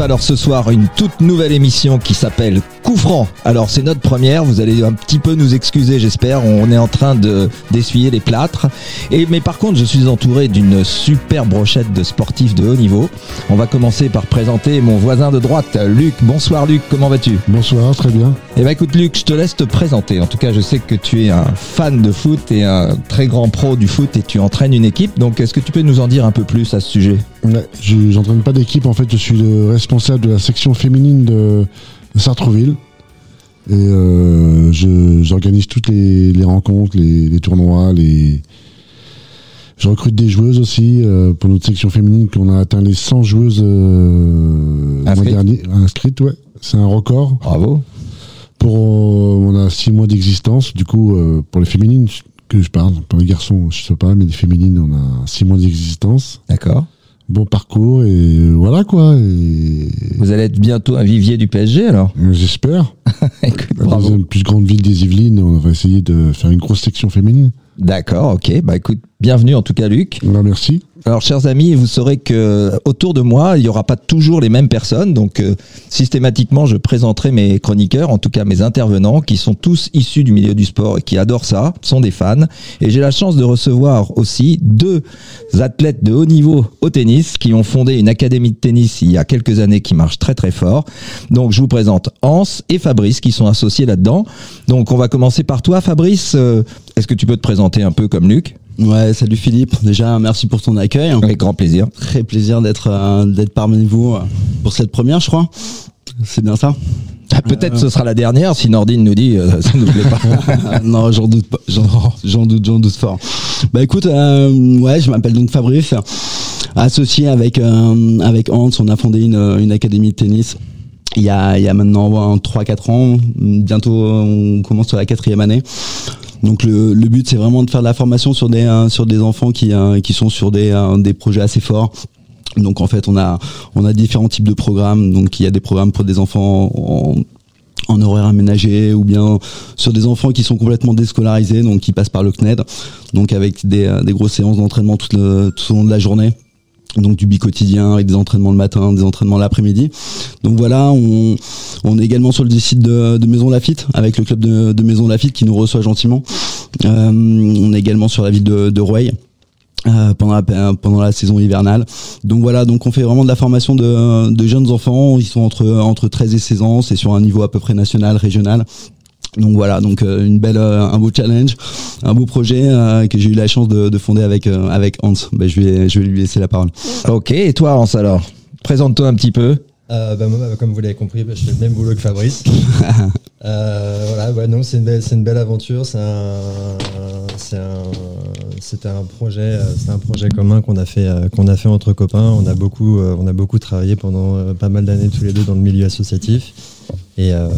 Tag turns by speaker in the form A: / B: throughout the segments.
A: Alors ce soir une toute nouvelle émission qui s'appelle Coup franc. Alors c'est notre première, vous allez un petit peu nous excuser j'espère, on est en train de d'essuyer les plâtres. Et, mais par contre je suis entouré d'une super brochette de sportifs de haut niveau. On va commencer par présenter mon voisin de droite, Luc. Bonsoir Luc, comment vas-tu?
B: Bonsoir, très bien.
A: Eh ben écoute Luc, je te laisse te présenter. En tout cas je sais que tu es un fan de foot et un très grand pro du foot et tu entraînes une équipe. Donc est-ce que tu peux nous en dire un peu plus à ce sujet?
B: Ouais, je- j'entraîne pas d'équipe, en fait, je suis le responsable de la section féminine de, de Sartrouville. Et euh, j'organise toutes les, les rencontres, les, les tournois, les. Je recrute des joueuses aussi euh, pour notre section féminine, qu'on a atteint les 100 joueuses euh, le mois
A: Inscrites
B: dernier. Inscrites, ouais. C'est un record.
A: Bravo.
B: Pour, euh, on a 6 mois d'existence, du coup, euh, pour les féminines que je parle, pour les garçons, je sais pas, mais les féminines, on a 6 mois d'existence.
A: D'accord.
B: Bon parcours et voilà quoi. Et
A: Vous allez être bientôt un vivier du PSG alors?
B: J'espère. La deuxième plus grande ville des Yvelines, on va essayer de faire une grosse section féminine.
A: D'accord, ok. Bah écoute, bienvenue en tout cas Luc.
B: Voilà, merci.
A: Alors chers amis, vous saurez que autour de moi, il n'y aura pas toujours les mêmes personnes. Donc euh, systématiquement, je présenterai mes chroniqueurs, en tout cas mes intervenants, qui sont tous issus du milieu du sport et qui adorent ça, sont des fans. Et j'ai la chance de recevoir aussi deux athlètes de haut niveau au tennis qui ont fondé une académie de tennis il y a quelques années qui marche très très fort. Donc je vous présente Hans et Fabrice qui sont associés là-dedans. Donc on va commencer par toi Fabrice. Euh, Est-ce que tu peux te présenter un peu comme Luc?
C: Ouais, salut Philippe. Déjà, merci pour ton accueil.
A: Avec grand plaisir.
C: Très plaisir d'être euh, d'être parmi vous euh, pour cette première, je crois. C'est bien ça
A: Ah, Peut-être ce sera la dernière si Nordine nous dit euh, ça nous plaît pas.
C: Non, j'en doute pas. J'en doute, j'en doute fort. Bah écoute, euh, ouais, je m'appelle donc Fabrice, associé avec avec Hans. On a fondé une, une académie de tennis. Il y a, il y a maintenant 3-4 ans, bientôt on commence sur la quatrième année. Donc le, le but c'est vraiment de faire de la formation sur des euh, sur des enfants qui euh, qui sont sur des euh, des projets assez forts. Donc en fait on a on a différents types de programmes. Donc il y a des programmes pour des enfants en, en horaire aménagé ou bien sur des enfants qui sont complètement déscolarisés, donc qui passent par le CNED, donc avec des, des grosses séances d'entraînement tout, le, tout au long de la journée. Donc du bi-quotidien avec des entraînements le matin, des entraînements l'après-midi. Donc voilà, on, on est également sur le site de, de Maison Lafitte avec le club de, de Maison Lafitte qui nous reçoit gentiment. Euh, on est également sur la ville de, de euh, pendant la, pendant la saison hivernale. Donc voilà, donc on fait vraiment de la formation de, de jeunes enfants, ils sont entre entre 13 et 16 ans, c'est sur un niveau à peu près national, régional. Donc voilà, donc euh, une belle, euh, un beau challenge, un beau projet euh, que j'ai eu la chance de, de fonder avec euh, avec Hans. Ben, je vais je vais lui laisser la parole.
A: ok, et toi Hans alors? Présente-toi un petit peu.
D: Euh, bah, moi, bah, comme vous l'avez compris, bah, je fais le même boulot que Fabrice. Euh, voilà, ouais, non, c'est une belle, c'est une belle aventure. C'est un, c'est un, c'était un projet, c'est un projet commun qu'on a fait, qu'on a fait entre copains. On a beaucoup, on a beaucoup travaillé pendant pas mal d'années tous les deux dans le milieu associatif. Et, euh,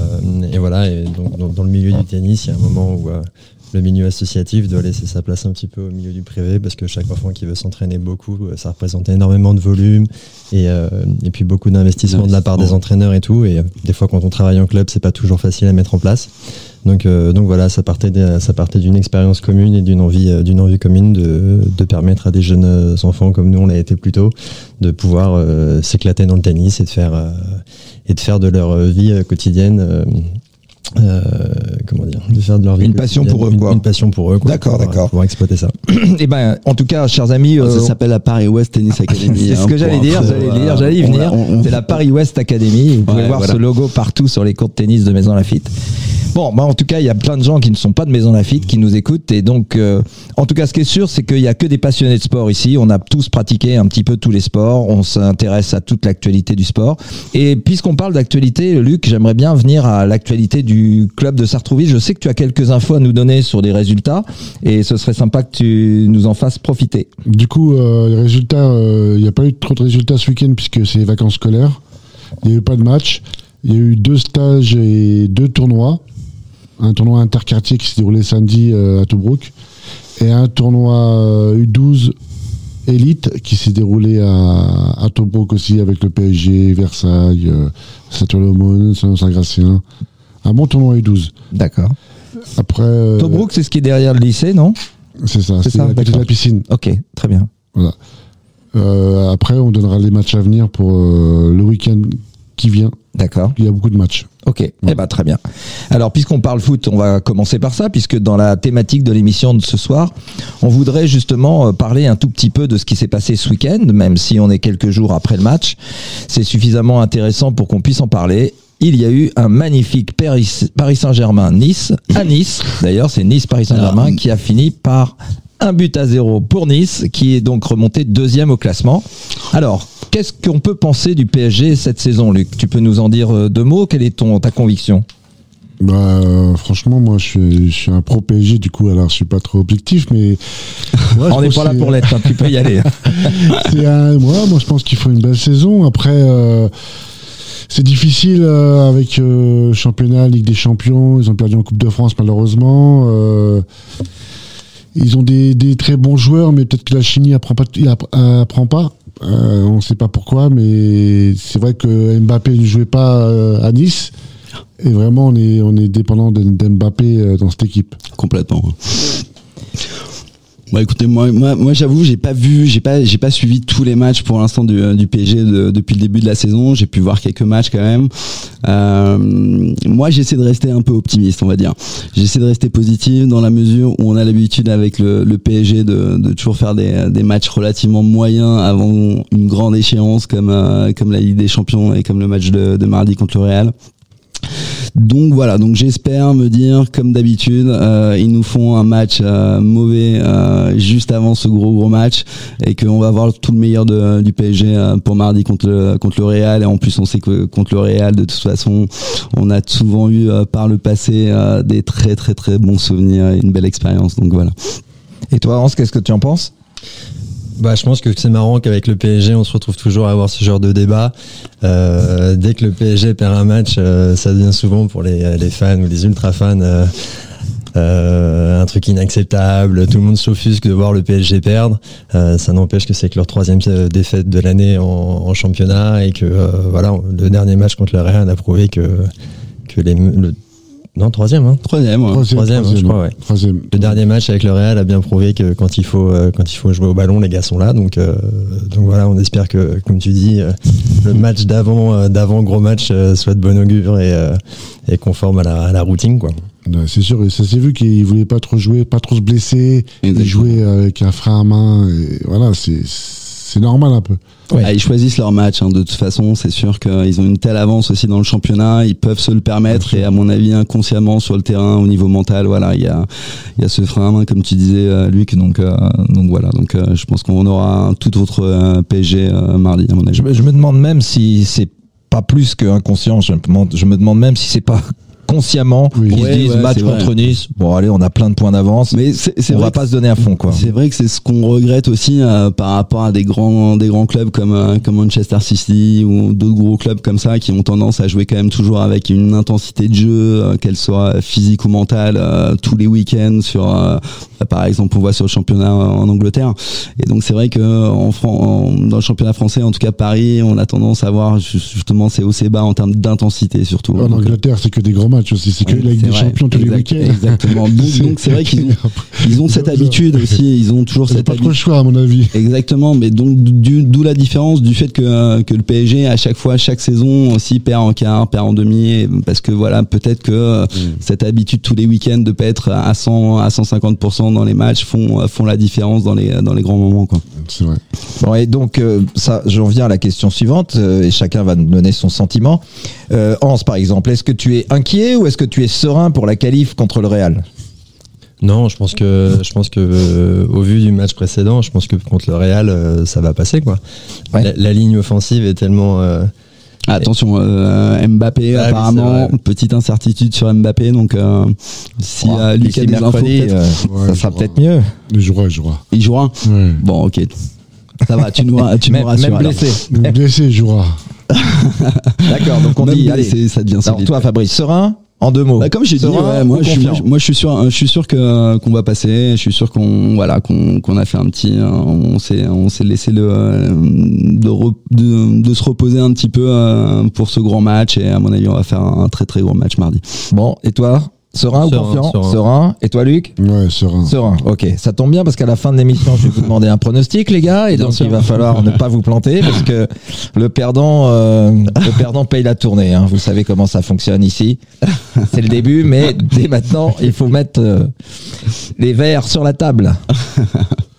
D: et voilà, et donc dans, dans le milieu du tennis, il y a un moment où euh, le milieu associatif doit laisser sa place un petit peu au milieu du privé parce que chaque enfant qui veut s'entraîner beaucoup, euh, ça représente énormément de volume et, euh, et puis beaucoup d'investissement de la part des entraîneurs et tout. Et des fois, quand on travaille en club, c'est pas toujours facile à mettre en place. Donc, euh, donc voilà, ça partait, de- ça partait d'une expérience commune et d'une envie, euh, d'une envie commune de, de permettre à des jeunes euh, enfants comme nous, on l'a été plus tôt, de pouvoir euh, s'éclater dans le tennis et de faire, euh, et de faire de leur vie quotidienne. euh, euh, comment dire de faire de leur vie
A: Une passion pour eux,
D: une,
A: quoi.
D: une passion pour eux quoi,
A: D'accord,
D: pour,
A: d'accord.
D: pouvoir exploiter ça
A: et ben, en tout cas, chers amis, euh,
C: Ça s'appelle la Paris West Tennis Academy.
A: c'est ce
C: hein,
A: que
C: pour
A: j'allais dire, j'allais dire, j'allais y venir. C'est la Paris West Academy. Vous pouvez
C: Ouais,
A: voir
C: voilà.
A: ce logo partout sur les cours de tennis de Maison Lafitte. Bon, bah en tout cas, il y a plein de gens qui ne sont pas de Maison Lafitte qui nous écoutent et donc, euh, en tout cas, ce qui est sûr, c'est qu'il y a que des passionnés de sport ici. On a tous pratiqué un petit peu tous les sports. On s'intéresse à toute l'actualité du sport. Et puisqu'on parle d'actualité, Luc, j'aimerais bien venir à l'actualité du club de Sartrouville. Je sais que tu as quelques infos à nous donner sur des résultats et ce serait sympa que tu nous en fasses profiter.
B: Du coup, euh, les résultats, il n'y a pas eu trop de résultats ce week-end puisque c'est les vacances scolaires. Il n'y a eu pas de match. Il y a eu deux stages et deux tournois. Un tournoi interquartier qui s'est déroulé samedi euh, à Tobruk et un tournoi euh, U12 élite qui s'est déroulé à, à Tobruk aussi avec le PSG, Versailles, euh, Saint-Olomone, Saint-Gratien. Un bon tournoi U12.
A: D'accord.
B: Après, euh,
A: Tobruk, c'est ce qui est derrière le lycée, non?
B: C'est ça,
A: c'est ça, d'accord.
B: la piscine.
A: Ok, très bien.
B: Voilà. Euh, après, on donnera les matchs à venir pour euh, le week-end qui vient.
A: D'accord.
B: Il y a beaucoup de matchs.
A: Ok, eh ben très bien. Alors puisqu'on parle foot, on va commencer par ça, puisque dans la thématique de l'émission de ce soir, on voudrait justement euh, parler un tout petit peu de ce qui s'est passé ce week-end, même si on est quelques jours après le match. C'est suffisamment intéressant pour qu'on puisse en parler. Il y a eu un magnifique Paris, Saint-Germain-Nice, à Nice. D'ailleurs, c'est Nice-Paris Saint-Germain qui a fini par un but à zéro pour Nice, qui est donc remonté deuxième au classement. Alors, qu'est-ce qu'on peut penser du PSG cette saison, Luc? Tu peux nous en dire euh, deux mots? Quelle est ton, ta conviction?
B: Bah, euh, franchement, moi, je suis, je suis un pro PSG, du coup, alors je suis pas trop objectif, mais. Ouais,
A: On n'est pas là pour l'être, hein, tu peux y aller.
B: un- ouais, moi, je pense qu'il faut une belle saison. Après, euh, c'est difficile euh, avec championnat, Ligue des Champions. Ils ont perdu en Coupe de France, malheureusement. Ils ont des, très bons joueurs, mais peut-être que la chimie apprend pas. app- apprend pas. Euh, on ne sait pas pourquoi, mais c'est vrai que Mbappé ne jouait pas euh, à Nice. Et vraiment, on est, on est dépendant d'Mbappé euh, dans cette équipe.
C: Complètement. Bon, écoutez, moi, moi, moi j'avoue, j'ai pas vu, j'ai pas, j'ai pas suivi tous les matchs pour l'instant du, du PSG de- depuis le début de la saison. J'ai pu voir quelques matchs quand même. Euh, moi, j'essaie de rester un peu optimiste, on va dire. J'essaie de rester positif dans la mesure où on a l'habitude avec le, le PSG de, de toujours faire des, des matchs relativement moyens avant une grande échéance comme, euh, comme la Ligue des Champions et comme le match de, de mardi contre le Real. Donc voilà, donc j'espère me dire, comme d'habitude, euh, ils nous font un match euh, mauvais euh, juste avant ce gros gros match et qu'on va voir tout le meilleur du PSG pour mardi contre le, Real. Et en plus, on sait que contre le Real, de toute façon, on a souvent eu par le passé des très très très bons souvenirs et une belle expérience. Donc voilà.
A: Et toi, Hans, qu'est-ce que tu en penses?
D: Bah, je pense que c'est marrant qu'avec le PSG, on se retrouve toujours à avoir ce genre de débat. Euh, dès que le PSG perd un match, euh, ça devient souvent pour les, fans ou les ultra fans euh, un truc inacceptable. Tout le monde s'offusque de voir le PSG perdre. Ça n'empêche que c'est que leur troisième défaite de l'année en, championnat et que voilà, le dernier match contre le Real a prouvé que les le, non troisième hein.
C: Troisième. ouais.
D: Troisième, je crois, ouais.
B: Troisième.
D: Le dernier match avec le Real a bien prouvé que quand il faut euh, quand il faut jouer au ballon, les gars sont là. Donc euh, donc voilà, on espère que comme tu dis, euh, le match d'avant d'avant gros match soit de bon augure et, et conforme à la, à la routine quoi.
B: Ouais, c'est sûr, et ça s'est vu qu'il voulait pas trop jouer, pas trop se blesser, il
C: Exactement.
B: jouait avec un frein à main, et voilà, c'est c'est normal un peu.
A: Ouais.
C: Ah, ils choisissent leur match. hein. De toute façon, c'est sûr qu'ils ont une telle avance aussi dans le championnat. Ils peuvent se le permettre. Et à mon avis, inconsciemment sur le terrain, au niveau mental, voilà, il y a, il y a ce frein à main, comme tu disais, euh, Luc. Donc, euh, donc voilà. Donc, euh, je pense qu'on aura un tout autre euh, PSG euh, mardi, à mon avis.
A: je, me- je me demande même si c'est pas plus que inconscient. Je je me demande même si c'est pas consciemment
B: Oui.
C: Ouais,
A: se disent
C: ouais,
A: match
C: vrai.
A: contre Nice. Bon, allez, on a plein de points d'avance.
C: Mais
A: on
C: vrai
A: va
C: que
A: pas se donner à fond, quoi.
C: C'est vrai que c'est ce qu'on regrette aussi euh, par rapport à des grands des grands clubs comme euh, comme Manchester City ou d'autres gros clubs comme ça qui ont tendance à jouer quand même toujours avec une intensité de jeu, euh, qu'elle soit physique ou mentale, euh, tous les week-ends sur euh, par exemple on voit sur le championnat en Angleterre. Et donc c'est vrai que en, dans le championnat français, en tout cas Paris, on a tendance à voir ju- justement c'est haut c'est bas en termes d'intensité surtout.
B: En
C: Donc,
B: Angleterre, c'est que des gros matchs aussi, c'est que
C: oui,
B: la Ligue des
C: vrai.
B: Champions tous les week-ends.
C: Exactement. Donc donc c'est vrai qu'ils ont ils ont cette habitude aussi, ils ont toujours
B: Ils ont
C: cette
B: pas trop le choix, à mon avis.
C: Exactement, mais donc d'où la différence du fait que, que le PSG à chaque fois, chaque saison aussi perd en quart, perd en demi, parce que voilà peut-être que euh, cette habitude tous les week-ends de pas être à 100 à 150% dans les matchs font font la différence dans les dans les grands moments quoi.
B: C'est vrai.
A: Bon, et donc, euh, ça, j'en viens à la question suivante, euh, et chacun va nous donner son sentiment. Euh, Hans, par exemple, est-ce que tu es inquiet ou est-ce que tu es serein pour la qualif contre le Real?
D: Non, je pense que je pense que euh, au vu du match précédent, je pense que contre le Real, euh, ça va passer quoi.
A: Ouais.
D: La, la ligne offensive est tellement euh,
C: Ah, Attention, euh, Mbappé
D: Ah
C: apparemment petite incertitude sur Mbappé donc euh, si
A: Bon,
C: euh, Luc
A: d'ici
C: a des infos
A: euh,
B: Ouais,
A: ça sera peut-être mieux.
B: Il jouera, il jouera.
C: il jouera.
B: Ouais.
C: Bon ok, ça va, tu nous tu nous
A: Même,
C: rassures.
A: même blessé.
B: Même blessé, il jouera.
A: D'accord, donc on
C: Même
A: dit, allez.
C: ça devient
A: Alors
C: solide.
A: toi, Fabrice, serein En deux mots.
C: Bah, comme j'ai dit, ouais, moi, je suis, moi je suis sûr, je suis sûr que qu'on va passer. Je suis sûr qu'on voilà qu'on qu'on a fait un petit, euh, on s'est on s'est laissé le euh, de, re- de de se reposer un petit peu euh, pour ce grand match et à mon avis on va faire un très très gros match mardi.
A: Bon, et toi? Serein ou confiant
D: serein.
A: Serein. Et toi, Luc
B: Ouais, serein.
A: Serein, ok. Ça tombe bien parce qu'à la fin de l'émission, je vais vous demander un pronostic, les gars, et
D: Bien
A: donc
D: sûr.
A: il va falloir ne pas vous planter parce que le perdant, euh, le perdant paye la tournée. hein. Vous savez comment ça fonctionne ici. C'est le début, mais dès maintenant, il faut mettre euh, les verres sur la table.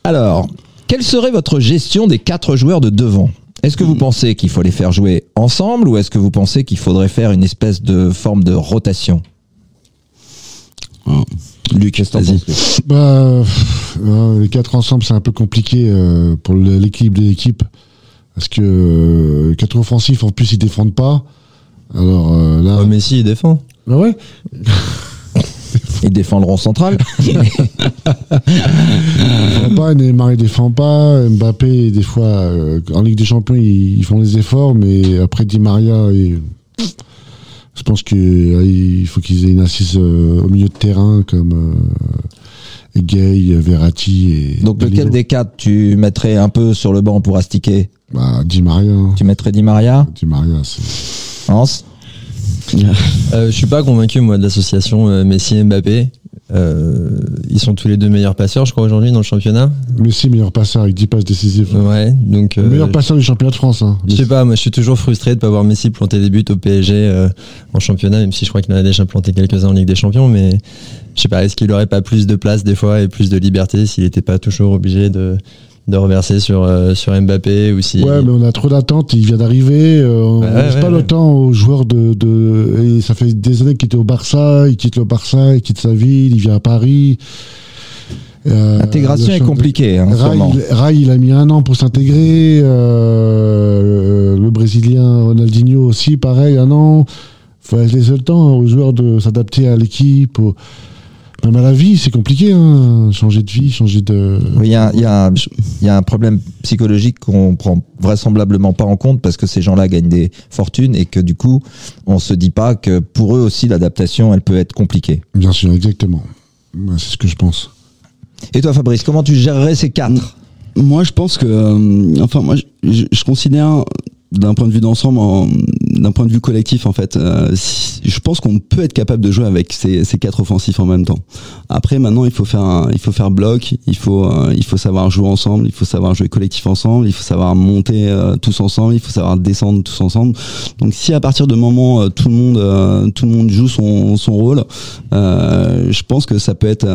A: Alors, quelle serait votre gestion des quatre joueurs de devant? Est-ce que vous pensez qu'il faut les faire jouer ensemble ou est-ce que vous pensez qu'il faudrait faire une espèce de forme de rotation?
C: Luc, vas-y.
B: Bah, pff, euh, les quatre ensemble, c'est un peu compliqué euh, pour l'équilibre de l'équipe. Parce que euh, quatre offensifs, en plus, ils défendent pas. Alors euh, là.
D: Oh, Messi, il défend.
B: Ah ouais
A: le rond central
B: défend pas, Neymar il défend pas, Mbappé des fois euh, en Ligue des Champions ils, ils font les efforts, mais après Di Maria, il- je pense qu'il faut qu'ils aient une assise euh, au milieu de terrain comme euh, Gay, Verratti et
A: Donc lequel des quatre tu mettrais un peu sur le banc pour astiquer
B: bah, Di Maria.
A: Tu mettrais Di Maria
B: Di Maria, c'est
A: Hans
D: Euh, je suis pas convaincu moi de l'association euh, Messi et Mbappé. Euh, ils sont tous les deux meilleurs passeurs, je crois aujourd'hui dans le championnat.
B: Messi meilleur passeur avec 10 passes décisives.
D: Ouais, donc euh,
B: meilleur passeur du championnat de France. Hein.
D: je sais pas, moi je suis toujours frustré de pas voir Messi planter des buts au PSG euh, en championnat, même si je crois qu'il en a déjà planté quelques-uns en Ligue des Champions, mais je sais pas, est-ce qu'il aurait pas plus de place des fois et plus de liberté s'il était pas toujours obligé de de reverser sur euh, sur Mbappé ou si
B: Ouais, mais on a trop d'attentes. Il vient d'arriver. euh, on
D: Ouais,
B: ne laisse
D: ouais,
B: pas
D: ouais.
B: le temps aux joueurs de, de. Et ça fait des années qu'il était au Barça. Il quitte le Barça, il quitte sa ville, il vient à Paris. Euh,
A: L'intégration est compliquée hein,
B: Rai, il, Rai, il a mis un an pour s'intégrer. euh, le Brésilien Ronaldinho aussi, pareil, un an. faut laisser le temps aux joueurs de s'adapter à l'équipe. Même à la vie, c'est compliqué. Hein. Changer de vie, changer de.
A: Oui, Il y, a, il y y a un problème psychologique qu'on prend vraisemblablement pas en compte parce que ces gens-là gagnent des fortunes et que du coup, on se dit pas que pour eux aussi l'adaptation, elle peut être compliquée.
B: Bien sûr, exactement. C'est ce que je pense.
A: Et toi, Fabrice, comment tu gérerais ces quatre?
C: Moi, je pense que, euh, enfin, moi, je, je- je considère d'un point de vue d'ensemble, en- d'un point de vue collectif, en fait, euh, si- je pense qu'on peut être capable de jouer avec ces, ces quatre offensifs en même temps. Après, maintenant, il faut faire, un- il faut faire bloc, il faut, euh, il faut savoir jouer ensemble, il faut savoir jouer collectif ensemble, il faut savoir monter euh, tous ensemble, il faut savoir descendre tous ensemble. Donc, si à partir de moment tout le monde, tout le monde joue son, son rôle, je pense que ça peut être,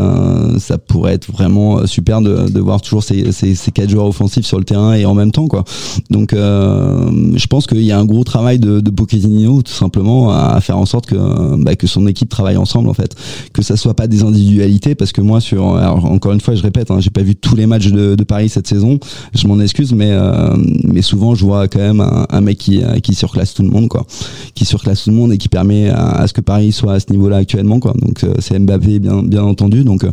C: ça pourrait être vraiment super de, de voir toujours ces, ces, ces quatre joueurs offensifs sur le terrain et en même temps, quoi. Donc, euh, je pense qu'il y a un gros travail de Pochettino, tout simplement, à faire en sorte que, bah, que son équipe travaille ensemble, en fait. Que ça soit pas des individualités, parce que moi, sur, alors, encore une fois, je répète, hein, j'ai pas vu tous les matchs de, de Paris cette saison. Je m'en excuse, mais, euh, mais souvent, je vois quand même un, mec qui, euh, qui surclasse tout le monde, quoi. Qui surclasse tout le monde et qui permet à, ce que Paris soit à ce niveau-là actuellement, quoi. Donc, euh, c'est Mbappé, bien, bien entendu. Donc,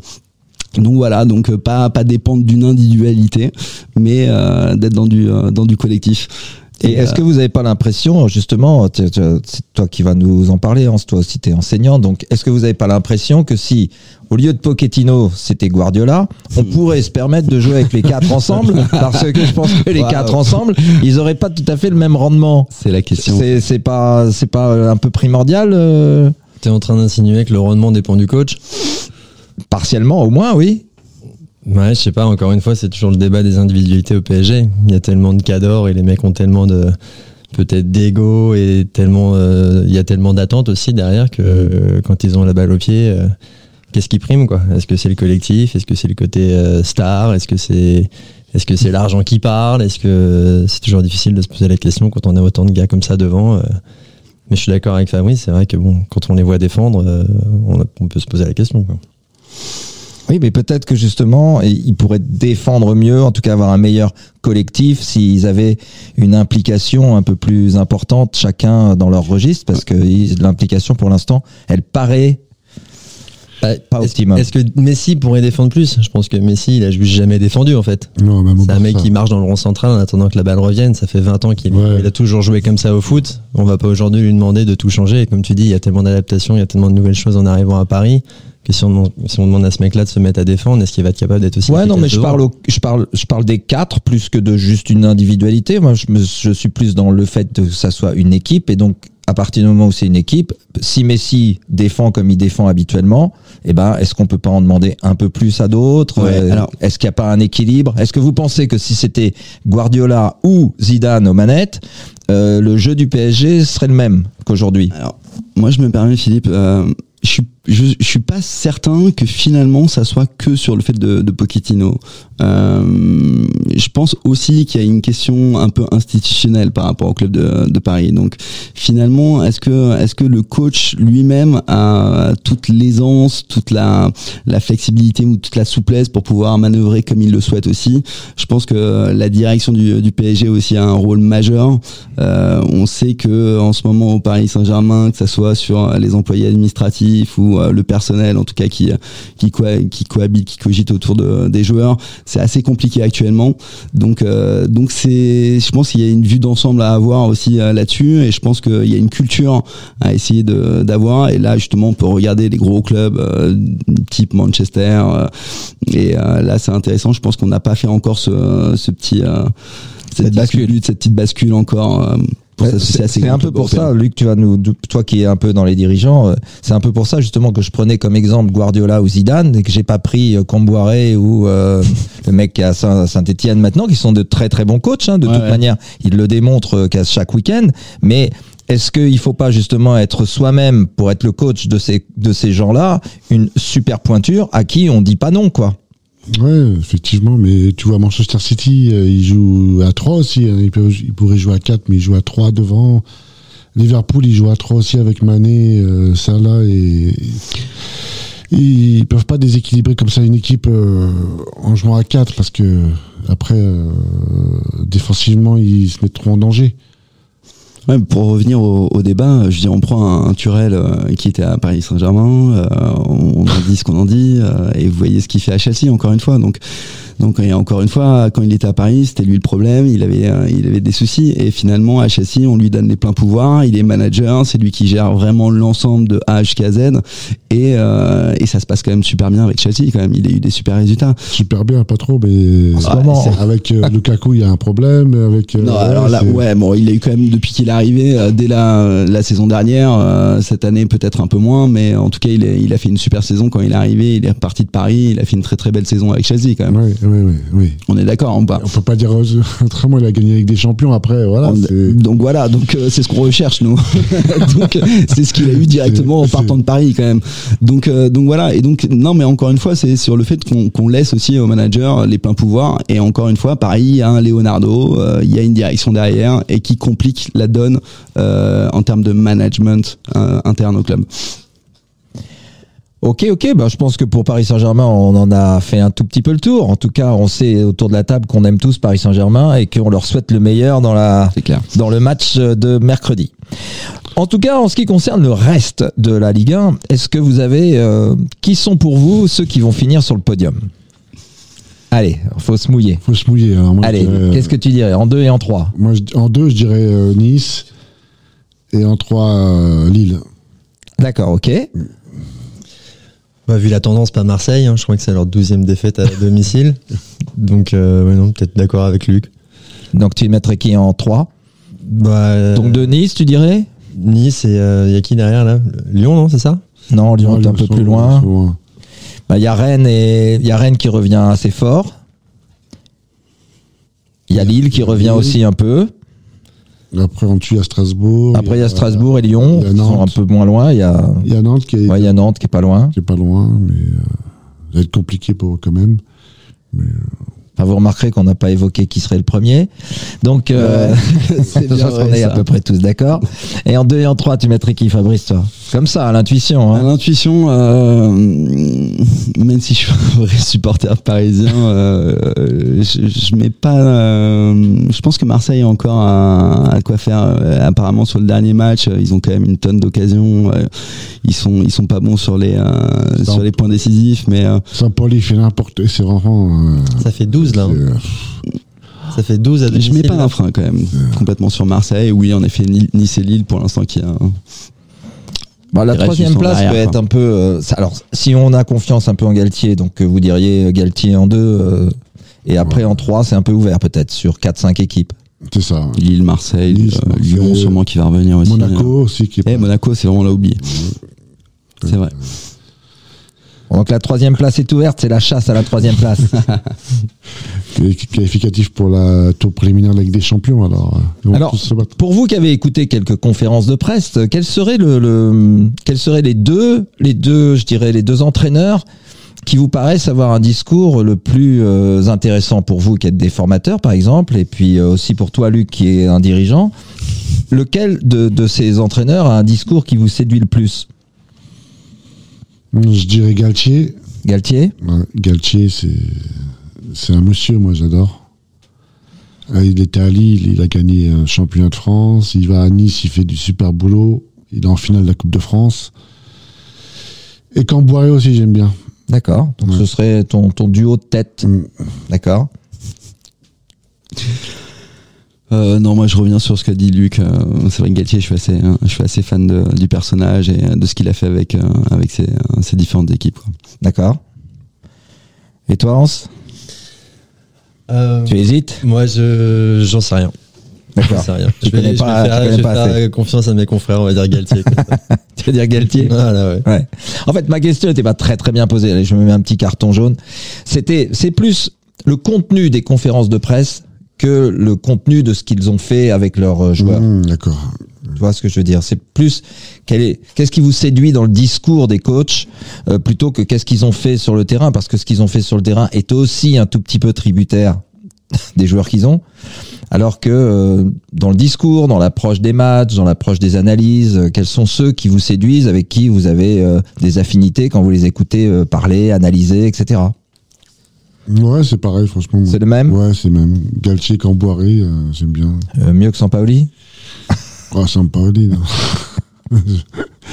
C: donc voilà, donc pas pas dépendre d'une individualité, mais d'être dans du dans du collectif.
A: Et est-ce que vous n'avez pas l'impression, justement, tu- tu- c'est toi qui vas nous en parler, Hans, toi aussi tu es enseignant, donc est-ce que vous n'avez pas l'impression que si, au lieu de Pochettino, c'était Guardiola, on pourrait se permettre de jouer avec les quatre ensemble, parce que je pense que les
C: Wow.
A: quatre ensemble, ils n'auraient pas tout à fait le même rendement.
C: c'est la question
A: C'est pas, c'est pas un peu primordial euh,
D: T'es en train d'insinuer que le rendement dépend du coach?
A: Partiellement, au moins, oui.
D: Ouais, je sais pas, encore une fois, c'est toujours le débat des individualités au PSG. Il y a tellement de cadors et les mecs ont tellement de peut-être d'ego et tellement euh, il y a tellement d'attentes aussi derrière que euh, quand ils ont la balle au pied euh, qu'est-ce qui prime quoi? Est-ce que c'est le collectif? Est-ce que c'est le côté star? Est-ce que c'est est-ce que c'est l'argent qui parle? Est-ce que c'est toujours difficile de se poser la question quand on a autant de gars comme ça devant mais je suis d'accord avec Fabrice, c'est vrai que bon, quand on les voit défendre, on, peut se poser la question.
A: Oui, mais peut-être que justement, ils pourraient défendre mieux, en tout cas avoir un meilleur collectif s'ils avaient une implication un peu plus importante chacun dans leur registre, parce que l'implication pour l'instant, elle paraît pas
D: Est-ce-
A: optimum.
D: Est-ce que Messi pourrait défendre plus? Je pense que Messi, il a juste jamais défendu en fait.
B: Non, au
D: C'est un mec qui marche dans le rond central en attendant que la balle revienne. Ça fait 20 ans qu'il
B: Ouais.
D: a toujours joué comme ça au foot. On va pas aujourd'hui lui demander de tout changer. Et comme tu dis, il y a tellement d'adaptations, il y a tellement de nouvelles choses en arrivant à Paris que si on, demande- si on demande à ce mec-là de se mettre à défendre, est-ce qu'il va être capable d'être aussi
A: Ouais, non, mais je parle, au- je parle, je parle des quatre plus que de juste une individualité. Moi, je, me- je suis plus dans le fait que ça soit une équipe. Et donc à partir du moment où c'est une équipe, si Messi défend comme il défend habituellement, eh ben, est-ce qu'on peut pas en demander un peu plus à d'autres?
C: Ouais,
A: Euh,
C: alors-
A: Est-ce qu'il n'y a pas un équilibre? Est-ce que vous pensez que si c'était Guardiola ou Zidane aux manettes, euh, le jeu du PSG serait le même qu'aujourd'hui?
C: Alors, moi, je me permets, Philippe, euh, je suis, je, je suis pas certain que finalement ça soit que sur le fait de, de Pochettino. Euh, je pense aussi qu'il y a une question un peu institutionnelle par rapport au club de, de Paris. Donc, finalement, est-ce que, est-ce que le coach lui-même a toute l'aisance, toute la, la flexibilité ou toute la souplesse pour pouvoir manœuvrer comme il le souhaite aussi? Je pense que la direction du, du PSG aussi a un rôle majeur. Euh, on sait que en ce moment au Paris Saint-Germain, que ça soit sur les employés administratifs ou euh, le personnel, en tout cas qui qui, co- qui cohabite, qui cogite autour de, des joueurs, c'est assez compliqué actuellement. Donc euh, donc c'est, je pense qu'il y a une vue d'ensemble à avoir aussi euh, là-dessus, et je pense qu'il y a une culture à essayer de d'avoir. Et là justement, on peut regarder les gros clubs euh, type Manchester. et là, c'est intéressant. Je pense qu'on n'a pas fait encore ce, ce petit euh, cette,
A: Cette bascule.
C: bascule, cette petite bascule encore. Euh,
A: C'est un peu pour ça. Luc, tu vas nous, toi qui es un peu dans les dirigeants, euh, c'est un peu pour ça justement que je prenais comme exemple Guardiola ou Zidane et que j'ai pas pris euh, Comboiré ou euh, le mec qui est à Saint- Saint-Étienne maintenant, qui sont de très très bons coachs. hein, de
C: Ouais,
A: toute
C: ouais.
A: manière, ils le démontrent qu'à chaque week-end. Mais est-ce qu'il faut pas justement être soi-même pour être le coach de ces de ces gens-là, une super pointure à qui on dit pas non quoi?
B: Ouais, effectivement, mais tu vois, Manchester City, euh, il joue à 3 aussi. hein. Il, peut- il pourrait jouer à 4, mais il joue à 3 devant. Liverpool, il joue à 3 aussi avec Mané, euh, Salah et. Ils peuvent pas déséquilibrer comme ça une équipe euh, en jouant à 4 parce que après, défensivement, ils se mettront en danger.
C: Pour revenir au, débat, je dire, on prend un, un Turel euh, qui était à Paris Saint-Germain, euh, on, dit ce qu'on en dit, euh, et vous voyez ce qu'il fait à Chelsea, encore une fois. Donc, donc et encore une fois, quand il était à Paris, c'était lui le problème, il avait, euh, il avait des soucis, et finalement, à Chelsea, on lui donne les pleins pouvoirs, il est manager, c'est lui qui gère vraiment l'ensemble de A jusqu'à Z, et, euh, et ça se passe quand même super bien avec Chelsea, quand même, il a eu des super résultats.
B: Super bien, pas trop, mais
A: moment,
C: c'est-
B: avec euh, Lukaku, il y a un problème. Avec, euh,
C: Non, alors là, ouais, bon, il a eu quand même depuis qu'il est arrivé, dès la, la saison dernière, cette année peut-être un peu moins, mais en tout cas, il, est- il a fait une super saison quand il est arrivé, il est reparti de Paris, il a fait une très très belle saison avec Chelsea quand même.
B: Ouais, ouais, ouais, oui.
C: On est d'accord, on.
B: On peut pas dire autrement, il a gagné avec des champions après, voilà.
C: On- donc voilà, donc euh, c'est ce qu'on recherche nous. donc euh, c'est ce qu'il a eu directement en partant de Paris quand même. Donc euh, donc voilà et donc non mais encore une fois c'est sur le fait qu'on laisse aussi au manager les pleins pouvoirs et encore une fois pareil il y a un Leonardo, euh, il y a une direction derrière et qui complique la donne en termes de management interne au club.
A: Ok, ok. Bah, je pense que pour Paris Saint-Germain, on en a fait un tout petit peu le tour. En tout cas, on sait autour de la table qu'on aime tous Paris Saint-Germain et qu'on leur souhaite le meilleur dans la
C: C'est clair.
A: dans le match de mercredi. En tout cas, en ce qui concerne le reste de la Ligue 1, est-ce que vous avez euh, qui sont pour vous ceux qui vont finir sur le podium? Allez, faut se mouiller.
B: faut se mouiller. hein. Moi, je
A: Allez,
B: dirais, euh,
A: qu'est-ce que tu dirais? En deux et en trois
B: Moi, je- en deux, je dirais euh, Nice. Et en trois, euh, Lille.
A: D'accord, ok.
D: Bah, vu la tendance, pas Marseille. hein, je crois que c'est leur douzième défaite à domicile. Donc, euh, ouais, non, peut-être d'accord avec Luc.
A: Donc tu mettrais qui en trois
D: Bah, euh,
A: Donc de Nice, tu dirais
D: Nice et il y a qui derrière là? Lyon, non, c'est ça?
A: Non, Lyon
B: Ouais,
A: est un peu plus loin.
B: loin.
A: Bah, Il y a Rennes et il y a Rennes qui revient assez fort. Il y a Lille qui revient aussi un peu.
B: Après, il y a Strasbourg.
A: Après il y a Strasbourg et Lyon qui sont un peu moins loin. Il y a,
B: Il y a Nantes qui est,
A: ouais, il y a Nantes qui est pas loin.
B: qui est pas loin, mais euh, ça va être compliqué pour eux quand même.
A: Enfin, vous remarquerez qu'on n'a pas évoqué qui serait le premier. Donc, euh,
C: c'est
A: je pense
C: bien
A: qu'on est à
C: ça.
A: peu près tous d'accord. Et en deux et en trois, tu mettrais qui, Fabrice, toi? Comme ça, à l'intuition.
C: À
A: Hein
C: l'intuition, euh, même si je suis un vrai supporter parisien, euh, je, je mets pas. euh, je pense que Marseille a encore à, à quoi faire. Euh, Apparemment sur le dernier match, euh, ils ont quand même une tonne d'occasions. Ils sont ils sont pas bons sur les euh, sur les points décisifs, mais euh,
B: Saint-Paul, il fait n'importe C'est vraiment. euh,
D: Ça fait 12 là. hein.
B: euh,
D: Ça fait 12 à
C: je
D: domicile.
C: mets pas un frein quand même complètement sur Marseille. Oui, en effet, Ni- Nice et Lille pour l'instant qui a.
A: Bon, la troisième place peut être un peu. euh, ça- alors, si on a confiance un peu en Galtier, donc euh, vous diriez Galtier en deux, euh, et après en trois, c'est un peu ouvert peut-être sur 4-5 équipes.
B: C'est ça.
C: Lille, Marseille,
B: Nice,
C: euh, Lyon sûrement qui va revenir aussi.
B: Monaco aussi qui est
C: Eh,
B: pas-
C: Monaco, c'est vraiment là oublié. C'est vrai.
A: Donc la troisième place est ouverte, c'est la chasse à la troisième place.
B: qualificatif pour la tour préliminaire de la Ligue des Champions. Alors, euh,
A: Alors. Pour vous qui avez écouté quelques conférences de presse, euh, quels seraient le, le- quels seraient les deux, les deux, je dirais les deux entraîneurs qui vous paraissent avoir un discours le plus euh, intéressant pour vous qui êtes des formateurs par exemple, et puis euh, aussi pour toi Luc qui est un dirigeant? Lequel de, de ces entraîneurs a un discours qui vous séduit le plus?
B: Je dirais Galtier.
A: Galtier
B: Ouais, Galtier, c'est un monsieur, moi j'adore. Euh, Il était à Lille, il a gagné un championnat de France. Il va à Nice, il fait du super boulot. Il est en finale de la Coupe de France. Et Camboiré aussi, j'aime bien.
A: D'accord. Donc
B: Ouais.
A: ce serait ton, ton duo de tête.
B: Mm.
A: D'accord.
C: Euh, non, moi je reviens sur ce qu'a dit Luc. Euh, c'est vrai que Galtier, je suis assez, euh, je suis assez fan de- du personnage et de ce qu'il a fait avec, euh, avec ses, euh, ses différentes équipes. quoi.
A: D'accord. Et toi Hans?
D: Euh,
A: Tu hésites?
D: Moi, je j'en sais rien.
A: D'accord.
D: Je vais, je vais
A: pas- tu
D: faire,
A: connais
D: je vais
A: pas
D: faire
A: assez.
D: confiance à mes confrères, on va dire Galtier.
A: Tu veux dire Galtier?
D: Voilà, ouais.
A: Ouais. En fait, ma question n'était pas très très bien posée. Allez, je me mets un petit carton jaune. C'était, c'est plus le contenu des conférences de presse que le contenu de ce qu'ils ont fait avec leurs euh, joueurs.
B: Mmh, D'accord.
A: Tu vois ce que je veux dire? C'est plus quel est, qu'est-ce qui vous séduit dans le discours des coachs euh, plutôt que qu'est-ce qu'ils ont fait sur le terrain? Parce que ce qu'ils ont fait sur le terrain est aussi un tout petit peu tributaire des joueurs qu'ils ont. Alors que euh, dans le discours, dans l'approche des matchs, dans l'approche des analyses, euh, quels sont ceux qui vous séduisent, avec qui vous avez euh, des affinités quand vous les écoutez euh, parler, analyser, etc.
B: Ouais, c'est pareil, franchement.
A: C'est le même
B: Ouais, c'est le même. Galtier, Camboiré, euh, j'aime bien.
A: Euh, Mieux que Sampaoli
B: Oh, Sampaoli, non.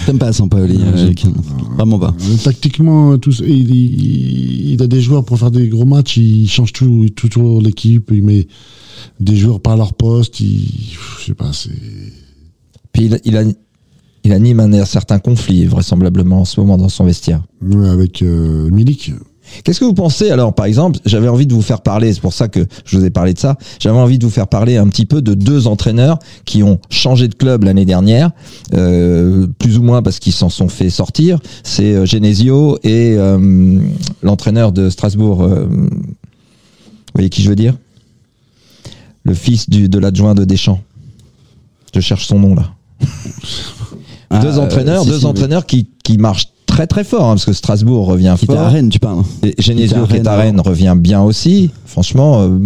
C: T'aimes pas Sampaoli, euh,
B: pas.
C: Vraiment pas.
B: Tactiquement, tout, ça, il, il, il a des joueurs pour faire des gros matchs. Il change tout, tout toujours l'équipe. Il met des joueurs par leur poste. Il, je sais pas, c'est.
A: Puis il, il, a- il anime un certain conflit vraisemblablement en ce moment dans son vestiaire.
B: Ouais, avec euh, Milik.
A: Qu'est-ce que vous pensez alors Par exemple, j'avais envie de vous faire parler, c'est pour ça que je vous ai parlé de ça, j'avais envie de vous faire parler un petit peu de deux entraîneurs qui ont changé de club l'année dernière, euh, plus ou moins parce qu'ils s'en sont fait sortir. C'est euh, Genesio et euh, l'entraîneur de Strasbourg. euh, vous voyez qui je veux dire? Le fils du, de l'adjoint de Deschamps. Je cherche son nom là.
C: Ah,
A: deux entraîneurs,
C: si,
A: deux
C: si,
A: entraîneurs qui, qui marchent très très fort, hein, parce que Strasbourg revient
C: Qui
A: fort.
C: à Rennes, tu parles.
A: Et Genesio qui est à Rennes revient bien aussi. Franchement, euh,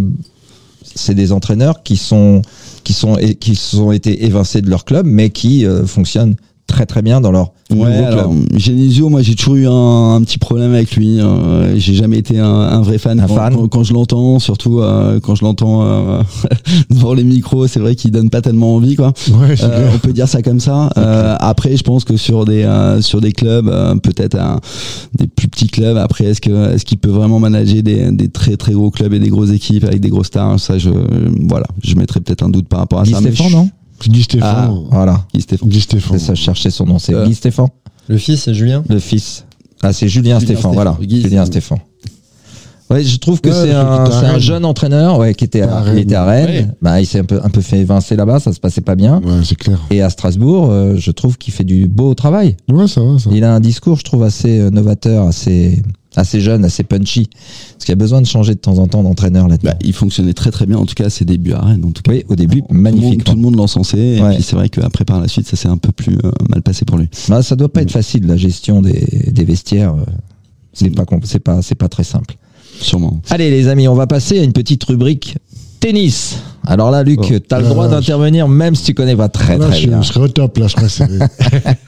A: c'est des entraîneurs qui sont qui sont et qui sont été évincés de leur club, mais qui euh, fonctionnent très très bien dans leur
C: Ouais,
A: nouveau
C: alors,
A: club.
C: Genesio, moi j'ai toujours eu un, un petit problème avec lui. euh, j'ai jamais été un, un vrai fan.
A: Un
C: quand,
A: fan.
C: quand- quand je l'entends, surtout euh, quand je l'entends euh, devant les micros, c'est vrai qu'il donne pas tellement envie, quoi.
B: Ouais,
C: Euh, on peut dire ça comme ça. Euh, après, je pense que sur des euh, sur des clubs, euh, peut-être des plus petits clubs. Après, est-ce que est-ce qu'il peut vraiment manager des, des très très gros clubs et des grosses équipes avec des gros stars? Ça, je voilà, je mettrais peut-être un doute par rapport à
A: Guy
C: ça. mais
A: Stéphane,
C: je-
A: non?
B: Guy Stéphane.
C: Ah,
A: Voilà,
C: Guy Stéphane.
B: Guy Stéphane.
A: c'est ça, je cherchais son nom, c'est
C: Euh.
A: Guy Stéphane,
D: Le fils, c'est Julien.
A: le fils. Ah, c'est Julien,
C: Julien
A: Stéphane,
C: Stéphane.
A: voilà,
C: Guy
A: Julien
C: Stéphane.
A: Stéphane. Ouais, je trouve que
B: Ouais,
A: c'est un, jeune entraîneur ouais, qui était à, il
B: Rennes.
A: était à Rennes.
D: Ouais.
A: Bah, il s'est un peu, un peu fait évincer là-bas, ça se passait pas bien.
B: Ouais, c'est clair.
A: Et à Strasbourg, euh, je trouve qu'il fait du beau travail.
B: Ouais, ça va, ça.
A: Il a un discours, je trouve, assez euh, novateur, assez, assez jeune, assez punchy. Parce qu'il y a besoin de changer de temps en temps d'entraîneur là-dedans.
C: Bah, il fonctionnait très très bien, en tout cas à ses débuts à Rennes. En tout cas.
A: oui, au début, magnifiquement.
C: tout le monde l'encensait, et puis c'est vrai qu'après par la suite, ça s'est un peu plus euh, mal passé pour lui.
A: Bah, ça doit pas être facile, la gestion des, des vestiaires. euh, C'est
C: Mm.
A: pas, c'est pas, c'est pas très simple.
C: Sûrement.
A: Allez, les amis, on va passer à une petite rubrique tennis. Alors là, Luc,
C: Oh.
A: tu as le
B: Euh,
A: droit d'intervenir même si tu connais pas très
B: Là,
A: très
B: je,
A: bien.
B: je au top, là, je serré.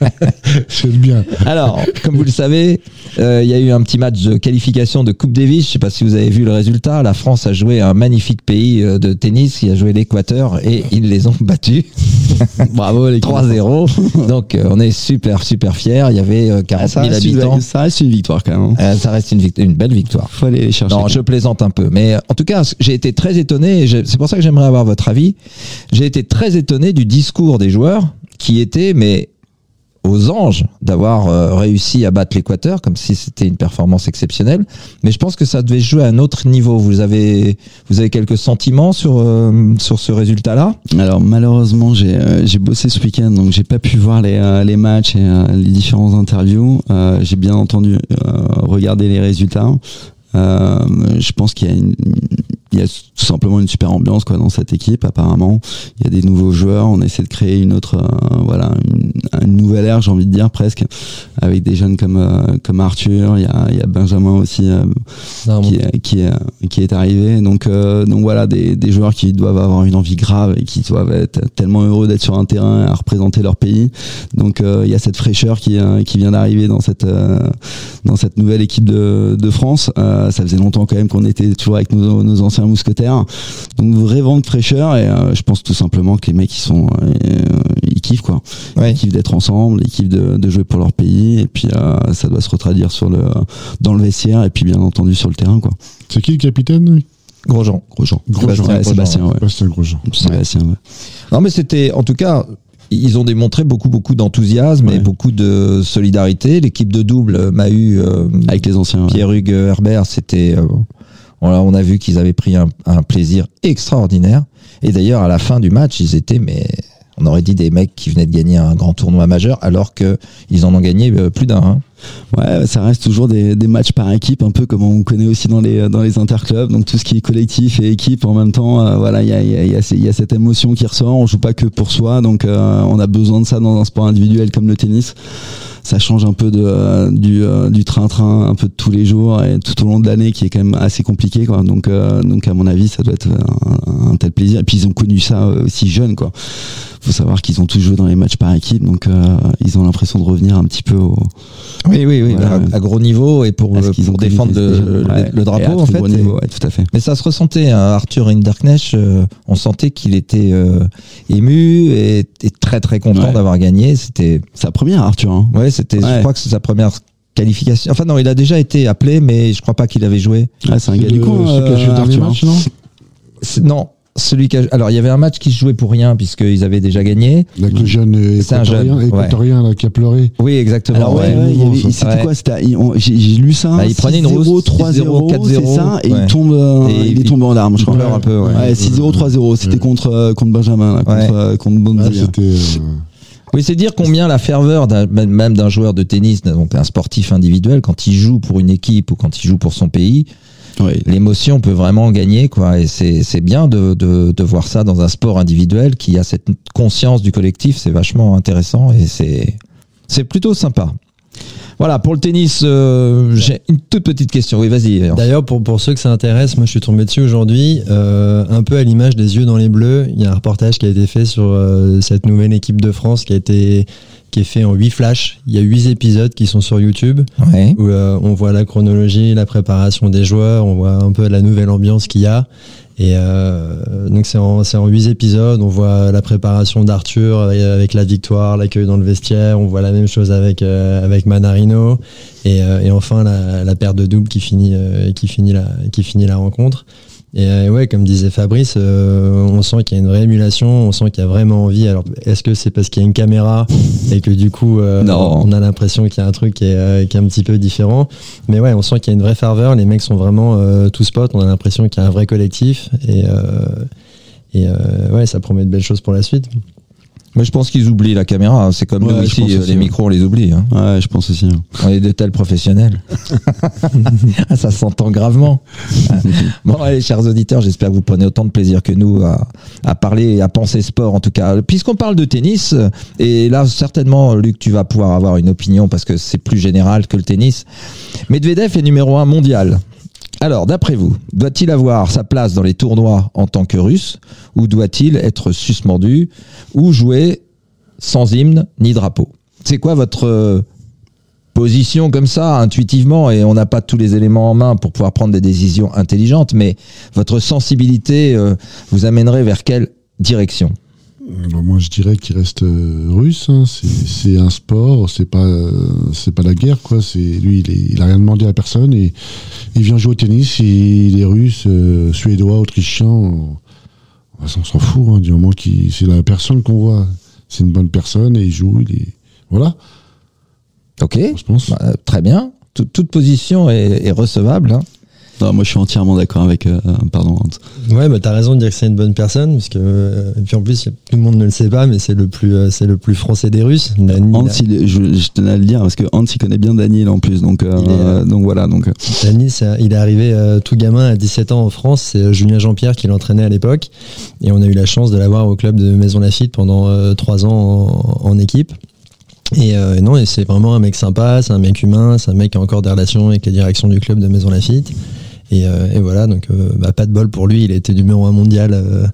B: c'est bien.
A: Alors, comme vous le savez, euh, il y a eu un petit match de qualification de Coupe Davis. Je sais pas si vous avez vu le résultat. La France a joué un magnifique pays euh, de tennis qui a joué l'Équateur et ils les ont battus
C: Bravo les
A: 3-0. Donc, euh, on est super super fiers. Il y avait euh, 40
C: ça
A: 000
C: reste,
A: habitants.
C: une, ça reste une victoire quand même. hein.
A: Euh, ça reste une, une belle victoire.
C: Faut aller les chercher.
A: Non, je plaisante un peu. Mais en tout cas, j'ai été très étonné, c'est pour ça que j'aimerais avoir votre avis. J'ai été très étonné du discours des joueurs qui était, mais aux anges d'avoir euh, réussi à battre l'Équateur, comme si c'était une performance exceptionnelle. Mais je pense que ça devait jouer à un autre niveau. Vous avez, vous avez quelques sentiments sur, euh, sur ce résultat-là?
C: Alors malheureusement, j'ai euh, bossé ce week-end, donc j'ai pas pu voir les, euh, les matchs et les différents interviews. J'ai bien entendu regarder les résultats. Je pense qu'il y a une, il y a tout simplement une super ambiance quoi dans cette équipe apparemment il y a des nouveaux joueurs on essaie de créer une autre euh, voilà une, une nouvelle ère j'ai envie de dire presque avec des jeunes comme euh, comme Arthur il y a, il y a Benjamin aussi euh,
D: Non,
C: qui, est- qui, est, qui est arrivé. Donc, euh, donc voilà, des, des joueurs qui doivent avoir une envie grave et qui doivent être tellement heureux d'être sur un terrain à représenter leur pays. Donc euh, il y a cette fraîcheur qui, euh, qui vient d'arriver dans cette, euh, dans cette nouvelle équipe de, de France. Euh, ça faisait longtemps quand même qu'on était toujours avec nos, nos anciens mousquetaires. Donc vrai vent de fraîcheur et euh, je pense tout simplement que les mecs ils sont euh, ils kiffent quoi.
A: Ouais.
C: Ils kiffent d'être ensemble, ils kiffent de, de jouer pour leur pays et puis euh, ça doit se retraduire sur le dans le vestiaire et puis bien entendu sur le terrain quoi.
B: C'est qui le capitaine lui?
A: Grosjean.
C: Grosjean.
B: Grosjean,
C: Ouais, Sébastien, ouais.
B: Sébastien Grosjean.
C: Sébastien.
A: Non, mais c'était, en tout cas, ils ont démontré beaucoup, beaucoup d'enthousiasme et beaucoup de solidarité. L'équipe de double m'a eu euh,
C: Avec les anciens. ouais.
A: Pierre-Hugues Herbert, c'était, euh, on a vu qu'ils avaient pris un, plaisir extraordinaire. Et d'ailleurs, à la fin du match, ils étaient, mais on aurait dit des mecs qui venaient de gagner un grand tournoi majeur, alors que ils en ont gagné euh, plus d'un. hein.
C: Ouais, ça reste toujours des, matchs par équipe, un peu comme on connaît aussi dans les dans les interclubs. Donc tout ce qui est collectif et équipe en même temps, euh, voilà, il y a, y, a, cette émotion qui ressort. On joue pas que pour soi, donc euh, on a besoin de ça dans un sport individuel comme le tennis. Ça change un peu euh, du train-train, un peu de tous les jours et tout au long de l'année qui est quand même assez compliqué, quoi. Donc donc à mon avis, ça doit être un, tel plaisir. Et puis ils ont connu ça aussi jeunes, quoi. Faut savoir qu'ils ont tous joué dans les matchs par équipe, donc ils ont l'impression de revenir un petit peu au,
A: Oui, oui, oui,
C: Voilà.
A: à, à gros niveau et pour, euh, pour défendre le, le-
C: ouais,
A: le
C: et
A: drapeau, en fait.
C: gros niveau, ouais, tout à fait.
A: Mais ça se ressentait, hein, Arthur Hinderknecht, euh, on sentait qu'il était euh, ému et, et très très content
C: Ouais.
A: d'avoir gagné. C'était,
C: Sa première, Arthur. Hein.
A: ouais, c'était, je crois que c'est sa première qualification. Enfin non, il a déjà été appelé, mais je crois pas qu'il avait joué.
C: Ah, c'est un gars du
B: le
C: euh,
B: match, non?
A: C'est- Non, celui qui a, alors il y avait un match qui se jouait pour rien puisqu'ils avaient déjà gagné.
B: Avec le jeune
A: C'est un jeune,
B: équatorien,
A: ouais.
B: équatorien là, qui a pleuré.
A: Oui, exactement.
C: Alors ouais,
A: ouais.
C: c'était
A: Ouais.
C: quoi J'ai lu ça.
A: Bah, il prenait une
C: 6-0,
A: rousse,
C: 3-0,
A: 4-0,
C: c'est ça, et
A: ouais.
C: il tombe, euh,
A: Et
C: il est tombé en larmes, je
A: il
C: crois.
A: pleure un peu, ouais.
C: Ouais, 6-0, 3-0, c'était
B: Ouais.
C: contre euh, contre Benjamin, là, contre
A: Ouais.
C: euh, contre Bonzi.
B: Ah, C'était. euh,
A: Oui, c'est dire combien la ferveur même d'un joueur de tennis, donc un sportif individuel, quand il joue pour une équipe ou quand il joue pour son pays, L'émotion peut vraiment gagner, quoi. Et c'est bien de, de, de voir ça dans un sport individuel qui a cette conscience du collectif. C'est vachement intéressant et c'est c'est plutôt sympa. Voilà, pour le tennis, euh, j'ai une toute petite question. Oui, vas-y.
D: D'ailleurs, pour, pour ceux que ça intéresse, moi je suis tombé dessus aujourd'hui, euh, un peu à l'image des yeux dans les bleus. Il y a un reportage qui a été fait sur euh, cette nouvelle équipe de France qui a été qui est fait en 8 flashs. Il y a 8 épisodes qui sont sur YouTube
A: Ouais.
D: où euh, on voit la chronologie, la préparation des joueurs, on voit un peu la nouvelle ambiance qu'il y a. Et euh, donc c'est en, en 8 épisodes, on voit la préparation d'Arthur avec, la victoire, l'accueil dans le vestiaire, on voit la même chose avec, euh, avec Manarino, et, et enfin la, la paire de doubles qui finit, qui, finit la, qui finit la rencontre. Et euh, ouais, comme disait Fabrice, euh, on sent qu'il y a une vraie émulation, on sent qu'il y a vraiment envie. Alors, est-ce que c'est parce qu'il y a une caméra et que du coup, euh, on a l'impression qu'il y a un truc qui est, qui est un petit peu différent? Mais ouais, on sent qu'il y a une vraie ferveur. Les mecs sont vraiment tout spot. On a l'impression qu'il y a un vrai collectif. Et, et ouais, ça promet de belles choses pour la suite.
A: Mais je pense qu'ils oublient la caméra. hein. C'est comme
C: Ouais,
A: nous ici, euh,
C: aussi,
A: les micros, on les oublie. Hein.
C: Ouais, je pense aussi. hein.
A: On est de tels professionnels. Ah, ça s'entend gravement. bon, allez, chers auditeurs, j'espère que vous prenez autant de plaisir que nous à, à parler à penser sport, en tout cas. Puisqu'on parle de tennis, et là, certainement, Luc, tu vas pouvoir avoir une opinion parce que c'est plus général que le tennis. Medvedev est numéro un mondial. Alors, d'après vous, doit-il avoir sa place dans les tournois en tant que russe ou doit-il être suspendu ou jouer sans hymne ni drapeau? C'est quoi votre euh, position comme ça, intuitivement, et on n'a pas tous les éléments en main pour pouvoir prendre des décisions intelligentes, mais votre sensibilité euh, vous amènerait vers quelle direction?
B: Alors moi, je dirais qu'il reste euh, russe. hein. C'est- un sport, c'est pas, euh, c'est pas la guerre, quoi. C'est lui, il, est- il a rien demandé à personne et il vient jouer au tennis. Et il est russe, euh, suédois, autrichien. On, on s'en fout hein, du moment qu'il, c'est la personne qu'on voit. C'est une bonne personne et il joue. Il est, Voilà,
A: Ok,
B: je pense.
A: Bah, très bien. Tout- toute position est, est recevable. hein.
C: Non, moi je suis entièrement d'accord avec. euh, pardon. Hans.
D: Ouais, bah t'as raison de dire que c'est une bonne personne, parce que euh, et puis en plus tout le monde ne le sait pas, mais c'est le plus euh, c'est le plus français des Russes. Dany,
C: Hans,
D: il
C: je, je tenais à le dire parce que Hans il connaît bien Daniel en plus, donc euh,
D: est, euh,
C: donc voilà donc. euh,
D: c'est- il est arrivé euh, tout gamin à 17 ans en France. C'est euh, Julien Jean-Pierre qui l'entraînait à l'époque, et on a eu la chance de l'avoir au club de Maison Lafitte pendant euh, trois ans en, en équipe. Et euh, non, et c'est vraiment un mec sympa, c'est un mec humain, c'est un mec qui a encore des relations avec la direction du club de Maison Lafitte. Et, euh, et voilà, donc euh, bah, pas de bol pour lui, il a été numéro un mondial euh,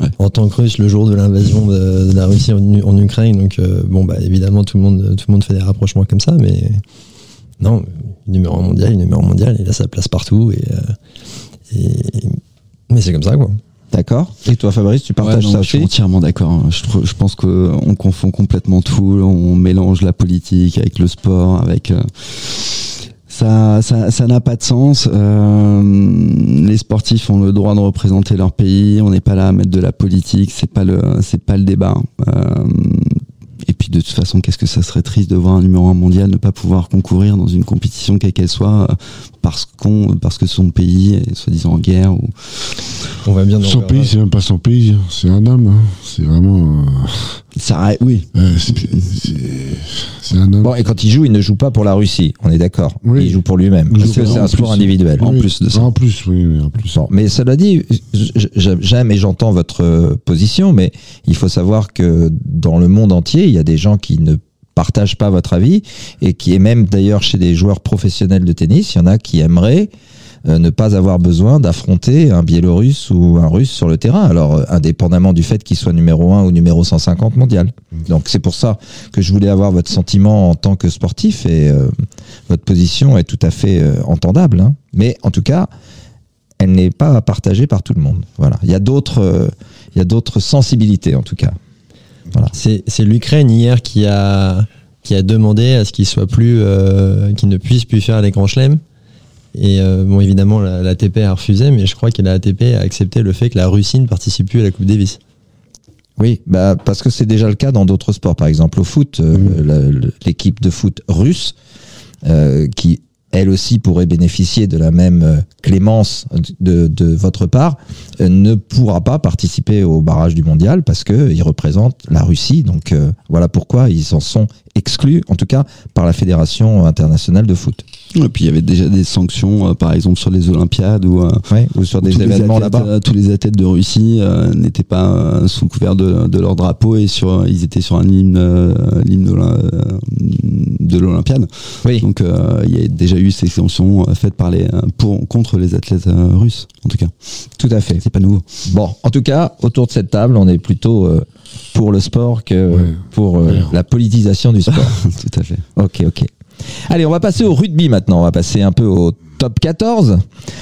C: Ouais.
D: en tant que russe le jour de l'invasion de, de la Russie en, Ukraine. Donc euh, bon, bah évidemment tout le monde tout le monde fait des rapprochements comme ça, mais non, numéro un mondial, il est numéro un mondial, il a sa place partout et, euh, et- mais c'est comme ça quoi.
A: D'accord. Et toi, Fabrice, tu
C: Ouais,
A: partages
C: non,
A: ça
C: je suis entièrement d'accord. hein. Je, pense qu'on confond complètement tout. On mélange la politique avec le sport, avec euh, ça, ça, ça n'a pas de sens. Euh, les sportifs ont le droit de représenter leur pays. On n'est pas là à mettre de la politique. C'est pas le, c'est pas le débat. Euh, et puis de toute façon, qu'est-ce que ça serait triste de voir un numéro un mondial ne pas pouvoir concourir dans une compétition quelle qu'elle soit euh, parce qu'on, parce que son pays est soi-disant en guerre ou
D: On va bien
B: Son pays, c'est même pas son pays, c'est un homme. hein. C'est vraiment. euh,
C: ça, oui,
B: euh, c'est- un homme.
A: Bon, et quand il joue, il ne joue pas pour la Russie, on est d'accord.
B: Oui.
A: Il joue pour lui-même. Parce que c'est un
B: en
A: sport
B: plus.
A: individuel.
C: en
B: Oui,
C: plus de ça.
B: En plus, oui, oui, en plus.
A: Bon, mais cela dit, j'aime et j'entends votre position, mais il faut savoir que dans le monde entier, il y a des gens qui ne partagent pas votre avis et qui est même d'ailleurs chez des joueurs professionnels de tennis, il y en a qui aimeraient euh, ne pas avoir besoin d'affronter un Biélorusse ou un Russe sur le terrain. Alors, euh, indépendamment du fait qu'il soit numéro 1 ou numéro 150 mondial. Donc, c'est pour ça que je voulais avoir votre sentiment en tant que sportif et euh, votre position est tout à fait entendable. hein. Mais en tout cas, elle n'est pas partagée par tout le monde. Voilà. Il y a d'autres, il y a d'autres sensibilités en tout cas.
D: C'est c'est l'Ukraine hier qui a qui a demandé à ce qu'il soit plus euh, qu'il ne puisse plus faire les grands chelems. Et euh, bon évidemment la, l'ATP a refusé, mais je crois que la ATP a accepté le fait que la Russie ne participe plus à la Coupe Davis.
A: Oui, bah parce que c'est déjà le cas dans d'autres sports. Par exemple, au foot, euh, le- l'équipe de foot russe, euh, qui elle aussi pourrait bénéficier de la même euh, clémence de, votre part, euh, ne pourra pas participer au barrage du mondial parce que il représente la Russie. Donc euh, voilà pourquoi ils en sont exclus, en tout cas par la Fédération internationale de foot.
C: Et puis il y avait déjà des sanctions, euh, par exemple sur les Olympiades ou
A: Ouais, ou sur des événements là-bas.
C: euh, tous les athlètes de Russie euh, n'étaient pas euh, sous le couvert de, de leur drapeau et sur, ils étaient sur un hymne, euh, de l'O- euh, de l'Olympiade.
A: Oui.
C: Donc euh, il y a déjà eu ces sanctions euh, faites par les euh, pour contre les athlètes euh, russes. En tout cas,
A: Tout à fait.
C: c'est pas nouveau.
A: Bon, en tout cas, autour de cette table, on est plutôt euh, pour le sport que
B: Ouais.
A: pour euh, la politisation du sport.
C: tout à fait.
A: ok, ok. Allez, on va passer au rugby maintenant. On va passer un peu au top 14.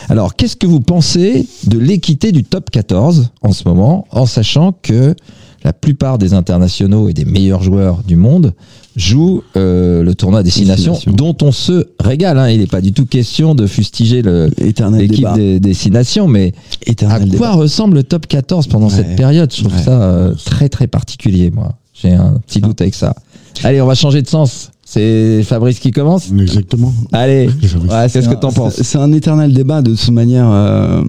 A: Alors, qu'est-ce que vous pensez de l'équité du top 14 en ce moment, en sachant que la plupart des internationaux et des meilleurs joueurs du monde jouent euh, le tournoi Destination,
C: Destination.
A: dont on se régale. hein. Il n'est pas du tout question de fustiger l'équipe des Destinations, mais à quoi
C: débat.
A: ressemble le top 14 pendant
C: Ouais.
A: cette période? Je trouve
C: Ouais.
A: ça euh, très très particulier, moi. J'ai un petit doute avec ça. Allez, on va changer de sens. C'est Fabrice qui commence
B: Exactement.
A: Allez, ouais, qu'est-ce que
C: un-
A: t'en penses
C: c'est- C'est un éternel débat de toute manière. euh,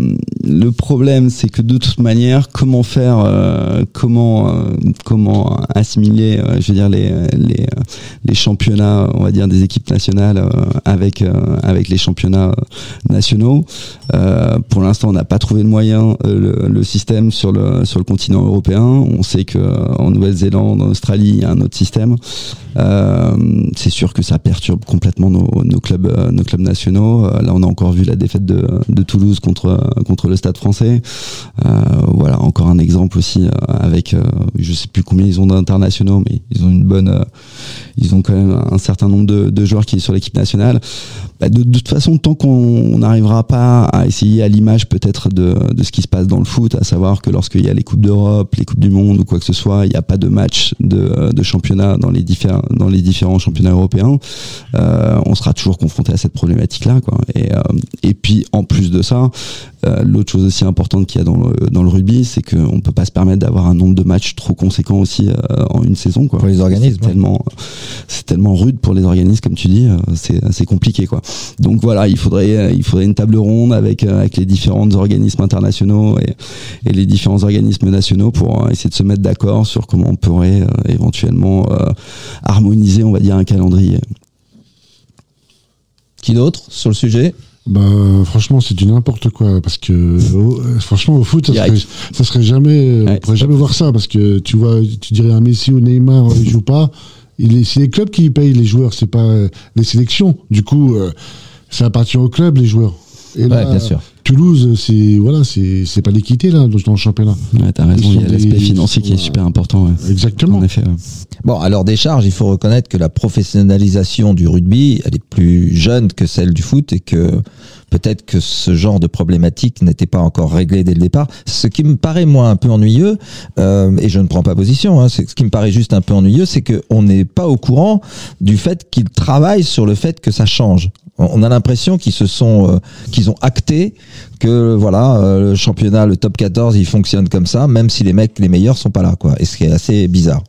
C: le problème, c'est que de toute manière, comment faire, euh, comment euh, comment assimiler, euh, je veux dire les les les championnats, on va dire des équipes nationales euh, avec euh, avec les championnats nationaux. Euh, pour l'instant, on n'a pas trouvé le moyen, euh, le, le système sur le sur le continent européen. On sait que en Nouvelle-Zélande, en Australie, il y a un autre système. Euh, c'est sûr que ça perturbe complètement nos, clubs, euh, nos clubs nationaux. Euh, là, on a encore vu la défaite de, Toulouse contre euh, contre le Stade Français. Voilà, encore un exemple aussi avec, je sais plus combien ils ont d'internationaux, mais ils ont une bonne, ils ont quand même un certain nombre de, joueurs qui est sur l'équipe nationale. bah, de, toute façon, tant qu'on n'arrivera pas à essayer à l'image peut-être de, ce qui se passe dans le foot, à savoir que lorsqu'il y a les coupes d'Europe, les coupes du monde ou quoi que ce soit, il n'y a pas de match de, championnat dans les dans les différents championnats européens, euh, on sera toujours confronté à cette problématique-là, euh, et puis en plus de ça, l'autre chose aussi importante qu'il y a dans le dans le rugby, c'est qu'on peut pas se permettre d'avoir un nombre de matchs trop conséquent aussi euh, en une saison, quoi.
A: Pour les organismes,
C: C'est tellement c'est tellement rude pour les organismes, comme tu dis, euh, c'est c'est compliqué, quoi. Donc voilà, il faudrait euh, il faudrait une table ronde avec euh, avec les différents organismes internationaux et, et les différents organismes nationaux pour euh, essayer de se mettre d'accord sur comment on pourrait euh, éventuellement euh, harmoniser, on va dire, un calendrier.
A: Qui d'autre sur le sujet?
B: Bah, franchement, c'est du n'importe quoi. Parce que, franchement, au foot, ça serait,
C: Direct.
B: ça serait jamais, euh,
C: Ouais,
B: on pourrait jamais voir ça. Parce que tu vois, tu dirais un Messi ou Neymar, euh, ils jouent pas. Il est- C'est les clubs qui payent les joueurs, c'est pas euh, les sélections. Du coup, euh, ça appartient au club, les joueurs. Et là,
A: Ouais, bien sûr.
B: Toulouse, c'est, voilà, c'est, c'est pas l'équité, là, dans le championnat.
C: Ouais, t'as raison,
B: Ils
C: il y a l'aspect
B: des-
C: financier qui est super important. ouais.
B: Exactement.
C: En effet. ouais.
A: Bon, alors des charges, il faut reconnaître que la professionnalisation du rugby, elle est plus jeune que celle du foot et que peut-être que ce genre de problématique n'était pas encore réglé dès le départ. Ce qui me paraît moi un peu ennuyeux, euh, et je ne prends pas position, hein, c'est ce qui me paraît juste un peu ennuyeux, c'est qu'on n'est pas au courant du fait qu'ils travaillent sur le fait que ça change. On a l'impression qu'ils se sont, euh, qu'ils ont acté que voilà, euh, le championnat, le top 14, il fonctionne comme ça, même si les mecs les meilleurs sont pas là, quoi. Et ce qui est assez bizarre.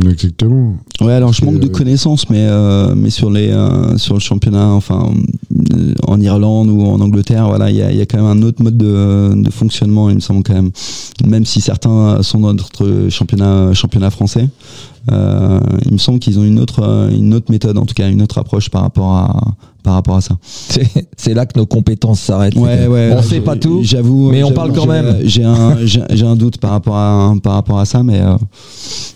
B: Exactement.
C: Ouais, alors je manque de
B: euh,
C: connaissances, mais euh, mais sur les euh, sur le championnat, enfin en Irlande ou en Angleterre, voilà, il y a, il y a quand même un autre mode de, de fonctionnement, il me semble quand même. Même si certains sont dans notre championnat championnat français, euh, il me semble qu'ils ont une autre une autre méthode, en tout cas une autre approche par rapport à par rapport à ça.
A: C'est là que nos compétences s'arrêtent.
C: Ouais, ouais.
A: On sait pas tout.
C: J'avoue.
A: mais on parle quand même.
C: J'ai un, j'ai un doute par rapport à, par rapport à ça, mais, euh,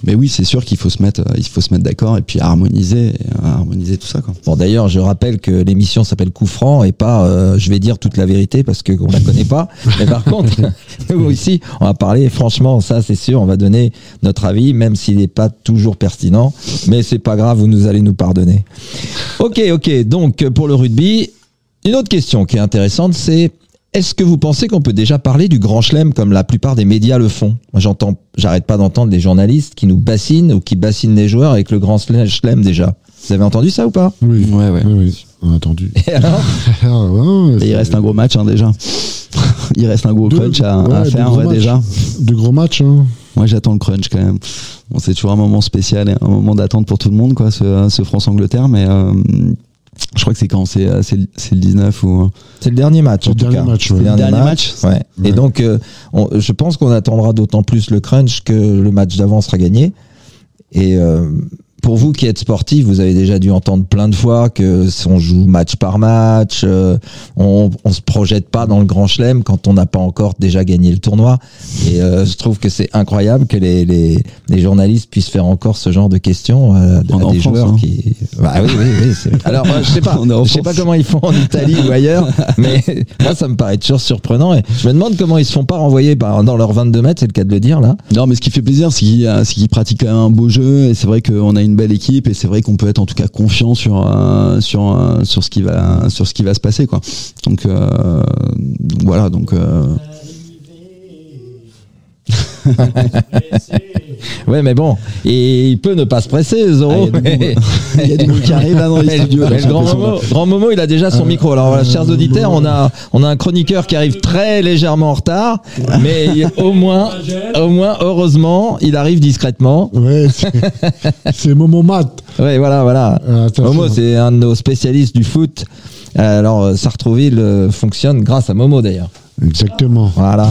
C: mais oui, c'est sûr qu'il faut se mettre, euh, il faut se mettre d'accord et puis harmoniser, et, euh, harmoniser tout ça, quoi.
A: Bon, d'ailleurs, je rappelle que l'émission s'appelle Coup franc et pas, euh, je vais dire toute la vérité parce que on la connaît pas. Mais par contre, nous ici, on va parler. Franchement, ça, c'est sûr, on va donner notre avis, même s'il n'est pas toujours pertinent. Mais c'est pas grave, vous nous allez nous pardonner. Ok, ok. Donc, pour le rugby, une autre question qui est intéressante, c'est est-ce que vous pensez qu'on peut déjà parler du grand chelem comme la plupart des médias le font? Moi, j'entends, j'arrête pas d'entendre des journalistes qui nous bassinent ou qui bassinent les joueurs avec le grand chelem déjà. Vous avez entendu ça ou pas?
B: Oui.
C: Ouais, ouais.
B: Oui, oui. On a entendu.
A: Et alors?
B: Ouais,
C: Et il reste un gros match, hein, déjà. il reste un gros crunch à,
B: ouais,
C: à faire,
B: gros
C: déjà.
B: De gros matchs, hein.
C: Moi, j'attends le crunch quand même. Bon, c'est toujours un moment spécial et un moment d'attente pour tout le monde, quoi, ce, ce France-Angleterre, mais euh, je crois que c'est quand C'est euh, c'est le c'est le 19 ou.
A: C'est le dernier match
B: C'est
A: en
B: le
A: tout
B: dernier
A: cas.
B: match, ouais.
A: le dernier,
C: Dernier
A: match.
C: match
A: ouais. Et donc, euh, on- je pense qu'on attendra d'autant plus le crunch que le match d'avant sera gagné. Et euh, pour vous qui êtes sportif, vous avez déjà dû entendre plein de fois que si on joue match par match, euh, on, on se projette pas dans le grand chelem quand on n'a pas encore déjà gagné le tournoi. Et euh, je trouve que c'est incroyable que les, les, les journalistes puissent faire encore ce genre de questions euh, à
C: en
A: des
C: France,
A: joueurs
C: hein.
A: qui. Bah oui, oui, oui. Alors, je sais pas, je sais pas comment ils font en Italie ou ailleurs, mais moi ça me paraît toujours surprenant. Et je me demande comment ils se font pas renvoyer par, dans leurs 22 mètres, c'est le cas de le dire là.
C: Non, mais ce qui fait plaisir, c'est qu'ils euh, pratiquent un beau jeu et c'est vrai qu'on a une belle équipe et c'est vrai qu'on peut être en tout cas confiant sur sur sur ce qui va sur ce qui va se passer quoi. Donc, euh, voilà, donc euh,
A: Ouais, mais bon, et il peut ne pas se presser, Zoro.
C: Ah, il y a du
A: mais-
C: il y a du monde qui arrive là dans les studios. là,
A: le grand. Momo, grand Momo, il a déjà son micro. Alors, voilà, chers auditeurs, on a, on a un chroniqueur qui arrive très légèrement en retard, mais il- au moins, au moins, heureusement, il arrive discrètement.
B: Ouais, c'est- Momo Mat.
A: Ouais, voilà, voilà.
B: Euh, attention.
A: Momo, c'est un de nos spécialistes du foot. Euh, Alors, euh, Sartrouville euh, fonctionne grâce à Momo d'ailleurs.
B: Exactement.
A: Voilà,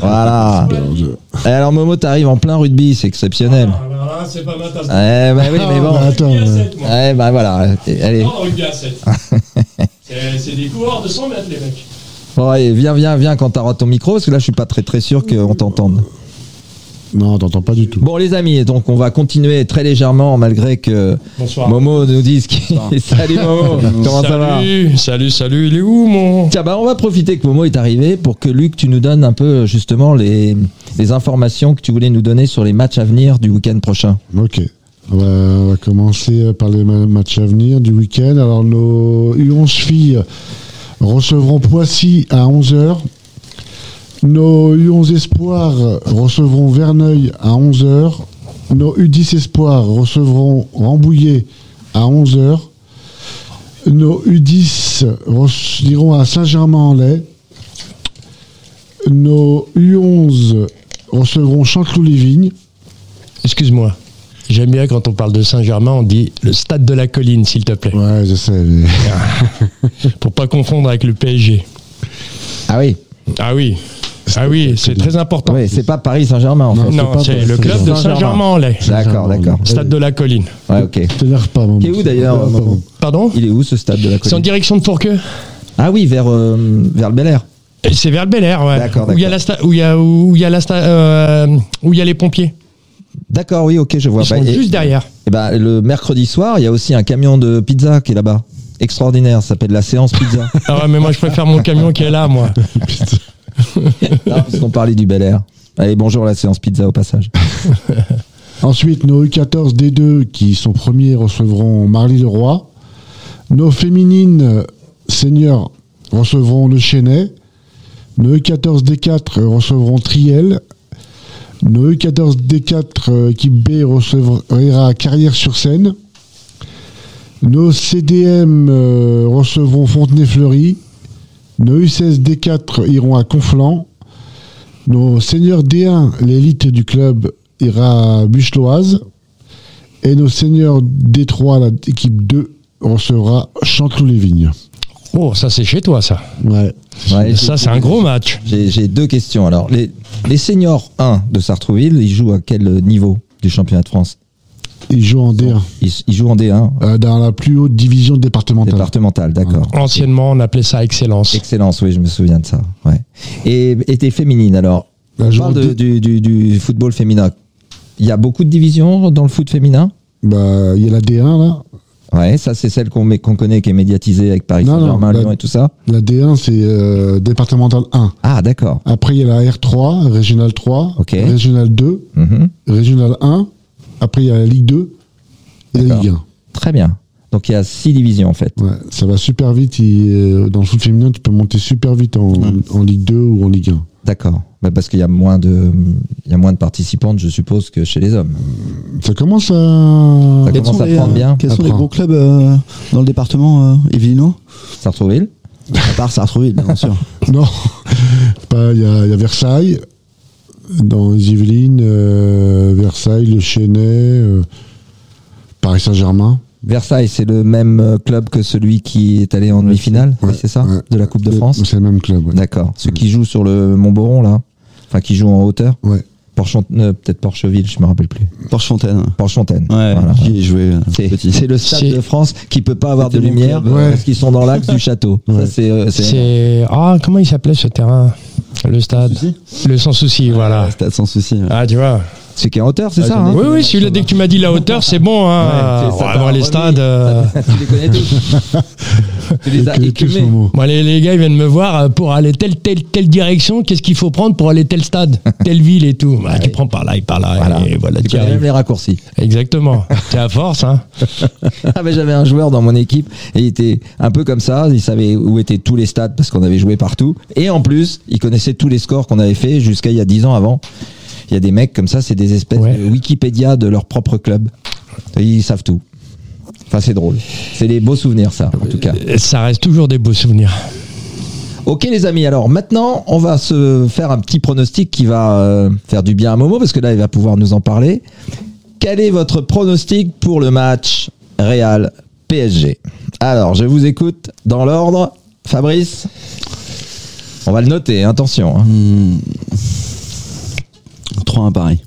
A: voilà. Et alors, Momo, t'arrives en plein rugby, c'est exceptionnel.
E: Ah, là, c'est pas ma tasse.
A: Eh ben oui, mais bon.
B: bah, attends,
E: Rugby à 7, moi.
A: Eh ben voilà. Allez,
E: Non, rugby à 7. C'est c'est des coureurs de 100 mètres, les mecs.
A: bon, allez, viens, viens, viens quand t'auras ton micro, parce que là, je suis pas très très sûr qu'on t'entende.
B: Non, t'entends pas du tout.
A: Bon, les amis, donc on va continuer très légèrement, malgré que
E: Bonsoir.
A: Momo nous dise qu'il. Salut Momo, comment ça va
E: Salut, salut, salut. Il est où, mon
A: Tiens, bah, on va profiter que Momo est arrivé pour que Luc, tu nous donnes un peu justement les, les informations que tu voulais nous donner sur les matchs à venir du week-end prochain.
B: Ok. On va, on va commencer par les ma- matchs à venir du week-end. Alors, nos U11 filles recevront Poissy à 11h. Nos U11 Espoirs recevront Verneuil à 11h. Nos U10 Espoirs recevront Rambouillet à 11h. Nos U10 rece- iront à Saint-Germain-en-Laye. Nos U11 recevront Chanteloup-les-Vignes.
E: Excuse-moi. J'aime bien quand on parle de Saint-Germain, on dit le stade de la colline, s'il te plaît.
B: Ouais, je sais. mais-
E: Pour pas confondre avec le PSG.
A: Ah oui,
E: Ah oui. Ah oui, c'est très important.
A: oui c'est pas Paris Saint-Germain en
B: Non,
A: fait.
E: Non, c'est le club de
A: Saint-Germain.
E: Saint-Germain-en-Laye.
A: D'accord, d'accord.
E: Stade de la colline.
A: Ouais, ok.
B: Pas.
A: Qui est où d'ailleurs.
E: Pardon
A: Il est où ce stade de la
E: C'est en
A: colline
E: direction de Fourqueux
A: Ah oui, vers, euh, vers le Bel Air.
E: Et C'est vers le Bel Air, ouais.
A: D'accord,
E: Où il y a
A: d'accord.
E: la sta- où il y a où il y a la sta- euh, où il y a les pompiers.
A: D'accord, oui, ok, je vois.
E: Ils sont
A: Bah, et-
E: juste derrière.
A: et bah, le mercredi soir, il y a aussi un camion de pizza qui est là-bas. Extraordinaire, ça s'appelle la séance pizza.
E: Ah ouais, mais moi je préfère mon camion qui est là, moi.
A: Ah, Puisqu'on parlait du Bel Air. Allez, bonjour la séance pizza au passage.
B: Ensuite, nos U14 D2 qui sont premiers recevront Marly-le-Roi. Nos féminines seniors recevront le Chesnay. Nos U14 D4 recevront Triel. Nos U14 D4 euh, équipe B recevra Carrière-sur-Seine. Nos CDM euh, recevront Fontenay-Fleury. Nos U16 D4 iront à Conflans. Nos seniors D1, l'élite du club, ira à Bucheloise. Et nos seniors D3, l'équipe 2, recevra Chanteloup-les-Vignes.
E: Oh, ça c'est chez toi, ça.
B: Ouais.
A: Ouais,
E: Ça c'est un gros match.
A: J'ai j'ai deux questions. Alors, les, les seniors 1 de Sartrouville, ils jouent à quel niveau du championnat de France?
B: Ils jouent en D1,
A: ils, ils jouent en D1,
B: euh, dans la plus haute division départementale.
A: départemental, d'accord.
E: Anciennement, on appelait ça excellence.
A: Excellence, oui, je me souviens de ça. Ouais. Et, et tes féminines, alors?
B: Bah,
A: On parle de- du, du- du football féminin. Il y a beaucoup de divisions dans le foot féminin?
B: Bah, il y a la D1 là.
A: Ouais, ça c'est celle qu'on met- qu'on connaît, qui est médiatisée avec Paris Saint-Germain, Lyon et tout ça?
B: La D1, c'est euh, départemental 1.
A: Ah, d'accord.
B: Après, il y a la R3, Régional 3,
A: Ok.
B: Régional 2,
A: Mhm.
B: Régional 1. Après, il y a la Ligue 2 et la. Ligue 1.
A: Très bien. Donc il y a six divisions en fait.
B: Ouais, ça va super vite. il- euh, dans le foot féminin, tu peux monter super vite en, en Ligue 2 ou en Ligue 1.
A: D'accord. Bah, parce qu'il y a moins de, il y a moins de participantes, je suppose, que chez les hommes.
B: Ça commence à.
A: Ça
C: Quels
A: commence
C: sont
A: à
C: les,
A: prendre
C: euh,
A: bien.
C: Quels sont les gros clubs euh, dans le département euh, Yvelinois
A: Sartrouville.
C: À part Sartrouville, bien sûr.
B: Non, pas. Il y, a il y a Versailles, dans les Yvelines, euh, Versailles, le Chesnay, euh, Paris Saint-Germain.
A: Versailles, c'est le même euh, club que celui qui est allé en demi-finale,
B: Ouais,
A: c'est ça,
B: ouais.
A: de la Coupe de France.
B: C'est le même club. Ouais.
A: D'accord. Ceux qui jouent sur le Mont-Boron là, enfin qui jouent en hauteur.
B: Ouais.
A: Euh, peut-être Porcheville, je me rappelle plus.
C: Porchefontaine.
A: Porchontaine.
C: Ouais,
A: Voilà.
C: j'y ai joué
A: C'est
C: petit.
A: c'est le stade de France qui peut pas avoir de lumière
B: ouais.
A: parce qu'ils sont dans l'axe du château.
B: Ouais.
A: euh, C'est
E: ah comment il s'appelait ce terrain? Le stade. Le sans souci, voilà.
C: Stade sans souci. ouais.
E: Ah tu vois.
A: C'est qui est en hauteur, c'est
C: Ah,
A: ça hein
E: Oui oui, celui-là dès que tu m'as dit la hauteur, c'est bon hein.
A: Ouais,
E: les stades. euh,
A: Tu les connais tous. tu les as écumés.
E: Moi, les, les gars, ils viennent me voir euh, pour aller telle, telle, telle direction. Qu'est-ce qu'il faut prendre pour aller tel stade, telle ville et tout bah, Tu prends par là et par là.
A: Voilà.
E: Et voilà,
A: Tu même les raccourcis.
E: Exactement. C'est à force, hein.
A: Ah, mais j'avais un joueur dans mon équipe et il était un peu comme ça. Il savait où étaient tous les stades parce qu'on avait joué partout. Et en plus, il connaissait tous les scores qu'on avait fait jusqu'à il y a 10 ans avant. Il y a des mecs comme ça, c'est des espèces
E: Ouais.
A: de Wikipédia de leur propre club. Ils savent tout. Enfin, c'est drôle. C'est des beaux souvenirs, ça, en tout cas.
E: Ça reste toujours des beaux souvenirs.
A: Ok les amis, alors maintenant on va se faire un petit pronostic qui va euh, faire du bien à Momo parce que là il va pouvoir nous en parler. Quel est votre pronostic pour le match Real PSG Alors je vous écoute dans l'ordre. Fabrice? On va le noter, hein, attention. hein.
C: Hmm. 3-1 Paris.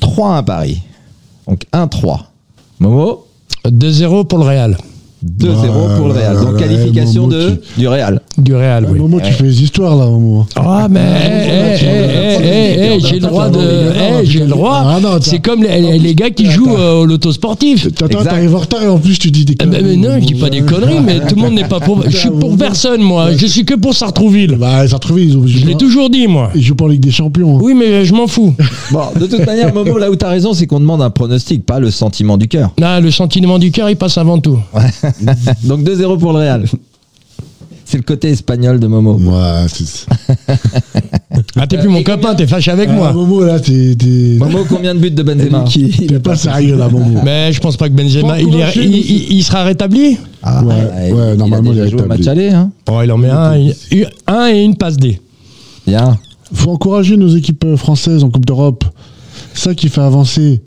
A: 3-1 Paris. Donc 1-3. Momo
E: 2-0 pour le Real.
A: 2-0
B: Ouais,
A: pour le Real. Donc qualification
B: Momo,
A: de, du Real.
E: Du Real,
B: À un
E: oui.
B: moment, tu fais les histoires là, au moment.
E: Ah, mais j'ai le droit de. j'ai le droit.
B: Ah
E: C'est comme les, les gars qui jouent euh, au loto sportif.
B: T'attends, t'arrives en retard et en plus tu dis des
E: Eh ben, mais non, je dis pas des conneries, mais tout le monde n'est pas pour. Je suis pour personne, moi. Je suis que pour Sartrouville.
B: Bah, ont
E: Je l'ai toujours dit, moi.
B: Ils jouent pas en Ligue des Champions.
E: Oui, mais je m'en fous.
A: Bon, de toute manière, Momo, là où t'as raison, c'est qu'on demande un pronostic, pas le sentiment du cœur.
E: Là, le sentiment du cœur, il passe avant tout.
A: Donc 2-0 pour le Real. C'est le côté espagnol de Momo.
B: Ouais, c'est.
E: Ah, t'es plus mon copain, t'es fâché avec
B: Ah,
E: moi.
B: Momo, là, t'es. t'es-
A: Momo, combien de buts de Benzema
B: T'es pas sérieux là, Momo.
E: Mais je pense pas que Benzema, il, est-
B: encourager,
E: il-
B: nous.
E: il- il sera rétabli
A: Ah,
B: Ouais, normalement,
A: a
B: il est
A: joué au match
B: rétabli.
A: aller. Hein.
E: Oh, il en met un, il- un et une passe D.
A: Bien.
B: Faut encourager nos équipes euh, françaises en Coupe d'Europe. C'est ça qui fait avancer.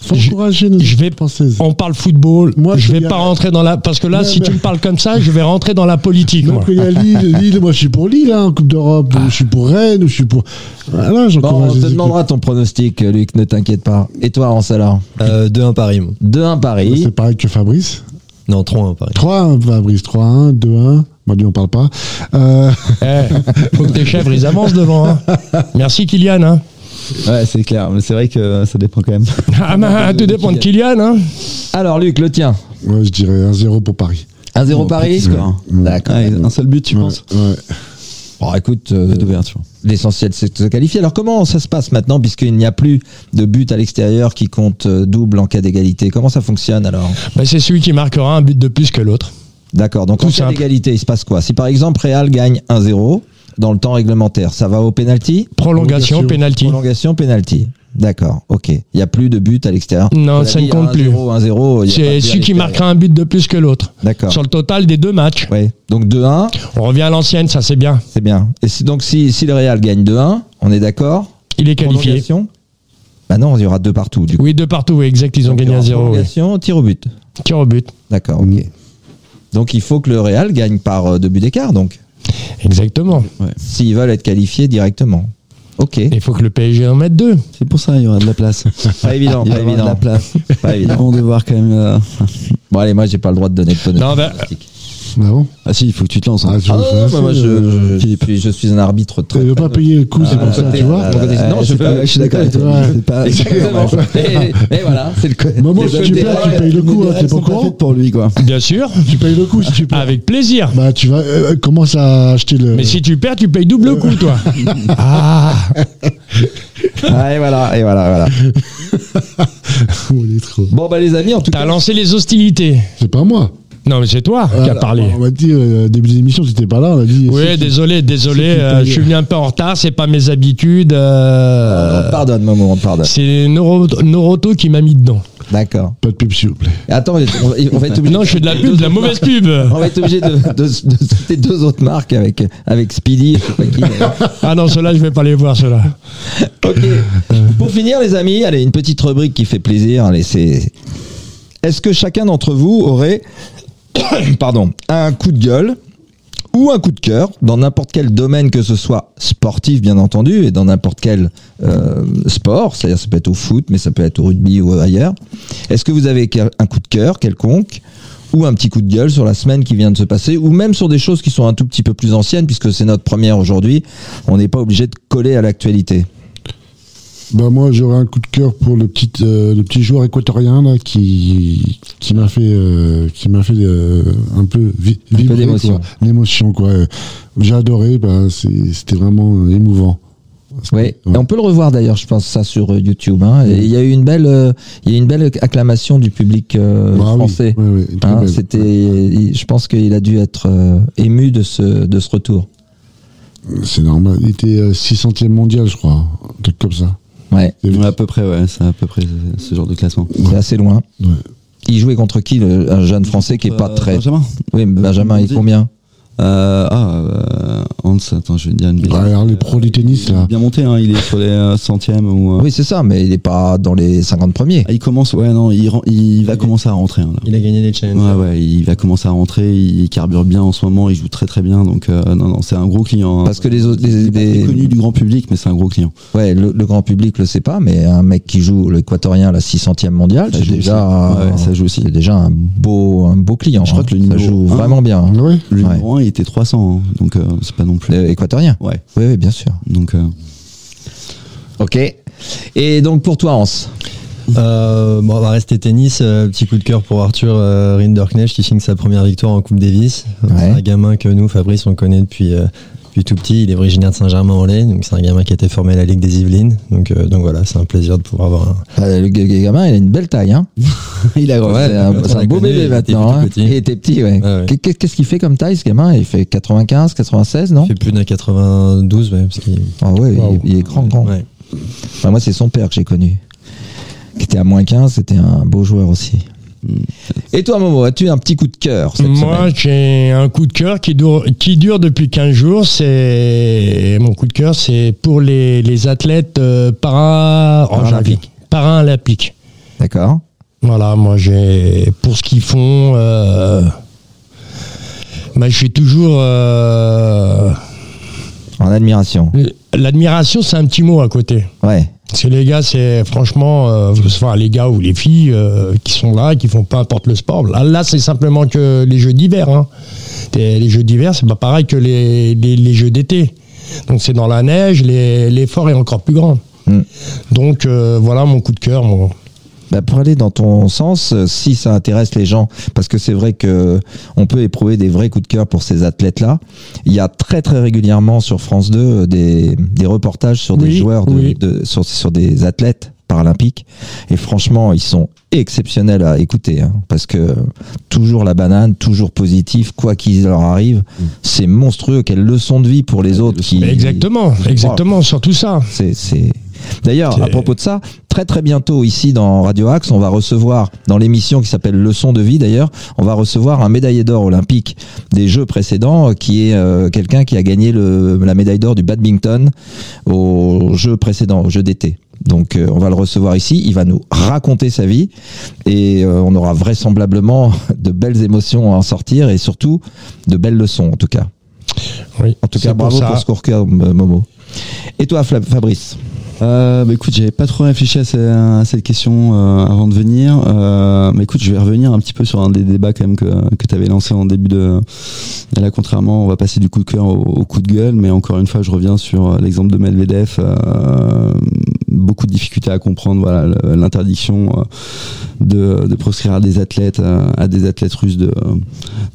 B: Faut
E: Je-
B: encourager nos
E: je vais-. On parle football.
B: Moi,
E: je vais pas rentrer dans la. Parce que là,
B: Ouais,
E: si
B: mais-
E: tu me parles comme ça, je vais rentrer dans la politique,
B: Même
E: moi.
B: il y a Lille, Lille, moi je suis pour Lille hein, en Coupe d'Europe, ou je suis pour Rennes, je suis pour. Voilà,
A: Bon, on te
B: équipes.
A: demandera ton pronostic, Luc, ne t'inquiète pas. Et toi, Rancelar
D: Euh, 2-1 Paris. moi.
A: 2-1 Paris.
B: C'est pareil que Fabrice.
D: Non, 3-1 Paris.
B: 3-1, Fabrice, 3-1, 2-1. Moi, lui, on parle pas. Euh,
E: Eh, faut que tes chèvres, ils avancent devant. hein. Merci, Kylian. Hein.
C: Ouais, c'est clair, mais c'est vrai que ça dépend quand même.
E: Ah, bah, tout dépend de Kylian. Hein.
A: Alors, Luc, le tien.
B: ouais, je dirais 1-0 pour Paris.
A: 1-0
C: Bon,
A: Paris. D'accord.
C: Un seul but, tu
B: Ouais,
C: penses
B: ouais.
A: Bon, écoute, euh, l'essentiel c'est de se qualifier. Alors, comment ça se passe maintenant, puisqu'il n'y a plus de but à l'extérieur qui compte euh, double en cas d'égalité? Comment ça fonctionne alors?
E: Bah, c'est celui qui marquera un but de plus que l'autre.
A: D'accord. Donc,
E: Tout
A: en cas d'égalité, il se passe quoi? Si par exemple Real gagne 1-0 dans le temps réglementaire, ça va au penalty
E: Prolongation, penalty.
A: Prolongation, penalty. D'accord, ok. Il n'y a plus de but à l'extérieur.
E: Non, ça ne compte plus.
A: 1-0, 1-0. il y a pas de
E: C'est celui qui marquera un but de plus que l'autre.
A: D'accord.
E: Sur le total des deux matchs.
A: Ouais. Donc 2-1,
E: On revient à l'ancienne, ça c'est bien.
A: c'est bien. Et si- donc si, si le Real gagne 2-1, on est d'accord
E: Il est qualifié.
A: Prolongation Bah non, il y aura deux partout du coup.
E: Oui, de partout, oui, exact, ils ont
A: Donc,
E: gagné à
A: aura
E: zéro. oui.
A: Prolongation, tir au but.
E: Tir au but.
A: D'accord, ok. Donc il faut que le Real gagne par euh, deux buts d'écart, donc.
E: Exactement.
A: S'ils veulent être qualifiés directement. Ok.
E: Il faut que le PSG en mette deux.
C: C'est pour ça, il y aura de la place.
A: Pas évident,
C: Il y
A: pas
C: aura de
A: évident.
C: la place.
A: Pas évident.
C: On va devoir quand même. euh,
A: Bon allez, moi j'ai pas le droit de donner de tonneau.
E: Non, bah,
B: Ah bon
C: Ah si, il faut que tu te lances. hein.
B: Ah, tu
A: Ah non,
B: faire
A: bah, moi je, je, suis, je suis un arbitre très.
B: Tu veux
A: très
B: pas payer le coup, c'est pour ça,
A: côté,
B: tu vois
A: ah, non, je
C: c'est
A: veux.
C: pas- je suis d'accord avec toi.
B: Ouais.
C: C'est pas-
A: Exactement. et, et voilà, c'est le côté.
B: Maman, si tu perds, tu payes le coup, hein, t'es pas
C: sont pas
B: courant
C: pour lui, quoi.
E: bien sûr.
B: Tu payes le coup si tu perds.
E: Avec plaisir.
B: Bah, tu vas. euh, commence à acheter le.
E: Mais si tu perds, tu payes double coup, toi. Ah
A: Ah, et voilà, et voilà, voilà.
B: Oh, il est trop.
A: Bon bah les amis, en tout
E: T'as
A: cas.
E: lancé les hostilités.
B: C'est pas moi.
E: Non, mais c'est toi qui as parlé.
B: On m'a dit, euh, début de l'émission, si t'étais pas là, on a dit.
E: Oui, désolé, désolé. euh, je suis venu un peu en retard, c'est pas mes habitudes. euh,
A: pardonne, Momo, on pardonne.
E: c'est Noro- Noroto qui m'a mis dedans.
A: D'accord.
B: Pas de pub, s'il vous plaît.
A: Attends, on va on va être obligé.
E: Non, je fais de la pub, de la mauvaise pub.
A: On va être obligé de, de, de citer deux autres marques avec, avec Speedy, je sais pas qui. mais-
E: Ah non, ceux-là, je vais pas les voir, ceux-là.
A: Ok. Pour finir, les amis, allez, une petite rubrique qui fait plaisir. Allez, c'est. Est-ce que chacun d'entre vous aurait, pardon, un coup de gueule ou un coup de cœur dans n'importe quel domaine que ce soit sportif, bien entendu, et dans n'importe quel euh, sport, c'est-à-dire ça peut être au foot, mais ça peut être au rugby ou ailleurs. Est-ce que vous avez un coup de cœur quelconque ou un petit coup de gueule sur la semaine qui vient de se passer, ou même sur des choses qui sont un tout petit peu plus anciennes, puisque c'est notre première aujourd'hui, on n'est pas obligé de coller à l'actualité?
B: Bah moi j'aurais un coup de cœur pour le petit euh, le petit joueur équatorien là qui qui m'a fait euh, qui m'a fait euh, un peu vi- vibrer quoi. l'émotion quoi j'ai adoré bah c'était vraiment émouvant
A: Oui,
B: Ouais.
A: et on peut le revoir d'ailleurs, je pense ça sur YouTube. hein. Et il y a eu une belle, euh, il y a eu une belle acclamation du public euh,
B: Bah
A: français.
B: ouais,
A: Hein. C'était, je pense qu'il a dû être euh, ému de ce de ce retour.
B: c'est normal il était euh, 600e mondial je crois un truc comme ça
A: Ouais,
C: à peu près, ouais, c'est à peu près ce genre de classement.
A: c'est assez loin.
B: Ouais.
A: Il jouait contre qui, le- un jeune français qui est pas
C: Euh,
A: très.
C: Benjamin
A: Oui, Benjamin, il combien?
C: Euh, ah, euh, Hans, attends, je vais te dire une bêtise.
B: Ouais, alors les pros du tennis,
C: Il est
B: là.
C: bien monté, hein, il est sur les euh, centièmes ou. euh,
A: Oui, c'est ça, mais il est pas dans les 50 premiers.
C: ah, il commence, ouais, non, il, ren- il va commencer à rentrer. hein, là.
D: Il a gagné les challenges.
C: Ouais, ouais, il va commencer à rentrer, il carbure bien en ce moment, il joue très très bien, donc euh, non, non, c'est un gros client. hein.
A: Parce que les autres,
C: Il
A: les-
C: est pas
A: les-
C: connu du grand public, mais c'est un gros client.
A: ouais, le, le grand public le sait pas, mais un mec qui joue l'équatorien, la 600e mondiale,
C: Ça
A: c'est
C: joue
A: déjà,
C: aussi. Ouais, ça joue aussi.
A: c'est déjà un beau, un beau client.
C: Je crois
A: hein.
C: que le
A: ça
C: numéro
A: joue
C: un-
A: vraiment bien. hein.
B: Ouais.
C: Le
A: Ouais.
C: numéro 1, il était 300, hein, donc euh, c'est pas non plus.
A: Le équatorien.
C: Ouais,
A: Oui, oui, bien sûr.
C: donc. euh,
A: Ok. Et donc pour toi, Hans?
D: Euh, bon, on va rester tennis. euh, petit coup de cœur pour Arthur euh, Rinderknecht qui signe sa première victoire en Coupe Davis.
A: Ouais.
D: C'est un gamin que nous, Fabrice, on connaît depuis, euh, depuis tout petit. Il est originaire de Saint-Germain-en-Laye, donc c'est un gamin qui a été formé à la Ligue des Yvelines. Donc, euh, donc voilà, c'est un plaisir de pouvoir avoir un.
A: Euh, Le gamin, il a une belle taille. Hein.
C: il a
A: Ouais, c'est un, beau
D: connu,
A: bébé
D: il était
A: maintenant. hein. Il était petit, ouais.
D: Ouais, ouais.
A: Qu'est- Qu'est-ce qu'il fait comme taille, ce gamin? Il fait 95, 96, non?
D: Il fait plus d'un 92, ouais, parce.
A: Ah ouais, il-
E: Wow.
A: il, est grand, grand.
D: Ouais.
A: Enfin, moi, c'est son père que j'ai connu. Qui était à moins 15, c'était un beau joueur aussi. Et toi, Momo, as-tu un petit coup de cœur cette
E: Moi, j'ai un coup de cœur qui dure, qui dure depuis 15 jours. C'est mon coup de cœur, c'est pour les, les athlètes euh, para, oh,
A: Paralympiques.
E: paralympiques.
A: D'accord
E: Voilà, moi j'ai pour ce qu'ils font. Euh, bah, je suis toujours euh,
A: En admiration.
E: l'admiration, c'est un petit mot à côté.
A: Ouais.
E: Parce que les gars, c'est franchement, euh, enfin les gars ou les filles euh, qui sont là, qui font peu importe le sport. Là, là c'est simplement que les jeux d'hiver. Hein. Les jeux d'hiver, c'est pas pareil que les, les, les jeux d'été. Donc c'est dans la neige, l'effort est encore plus grand.
A: Mm.
E: Donc euh, voilà mon coup de cœur. Moi.
A: Bah, pour aller dans ton sens, euh, si ça intéresse les gens, parce que c'est vrai que on peut éprouver des vrais coups de cœur pour ces athlètes-là. Il y a très très régulièrement sur France 2 euh, des, des reportages sur des joueurs, de,
E: oui.
A: de- sur, sur des athlètes paralympiques. Et franchement, ils sont exceptionnels à écouter, hein, parce que toujours la banane, toujours positif, quoi qu'il leur arrive, c'est monstrueux. Quelle leçon de vie pour les autres qui.
E: Exactement, exactement, surtout ça.
A: C'est. D'ailleurs, à propos de ça, très très bientôt ici dans Radio Axe, on va recevoir, dans l'émission qui s'appelle Leçon de vie d'ailleurs, on va recevoir un médaillé d'or olympique des Jeux précédents, euh, qui est euh, quelqu'un qui a gagné le, la médaille d'or du badminton aux Jeux précédents, aux Jeux d'été. Donc euh, on va le recevoir ici, il va nous raconter sa vie et euh, on aura vraisemblablement de belles émotions à en sortir et surtout de belles leçons en tout cas.
E: Oui,
A: En tout cas, bravo
E: ça.
A: pour ce cœur, Momo. Et toi, Fabrice?
C: Euh, bah écoute, j'avais pas trop réfléchi à, ce- à cette question euh, avant de venir. Euh, mais écoute, je vais revenir un petit peu sur un des débats quand même que, que tu avais lancé en début de. Là, contrairement, on va passer du coup de cœur au, au coup de gueule, mais encore une fois, je reviens sur euh, l'exemple de Medvedev. Beaucoup de difficultés à comprendre voilà l'interdiction euh, de, de proscrire à des athlètes, euh, à des athlètes russes de,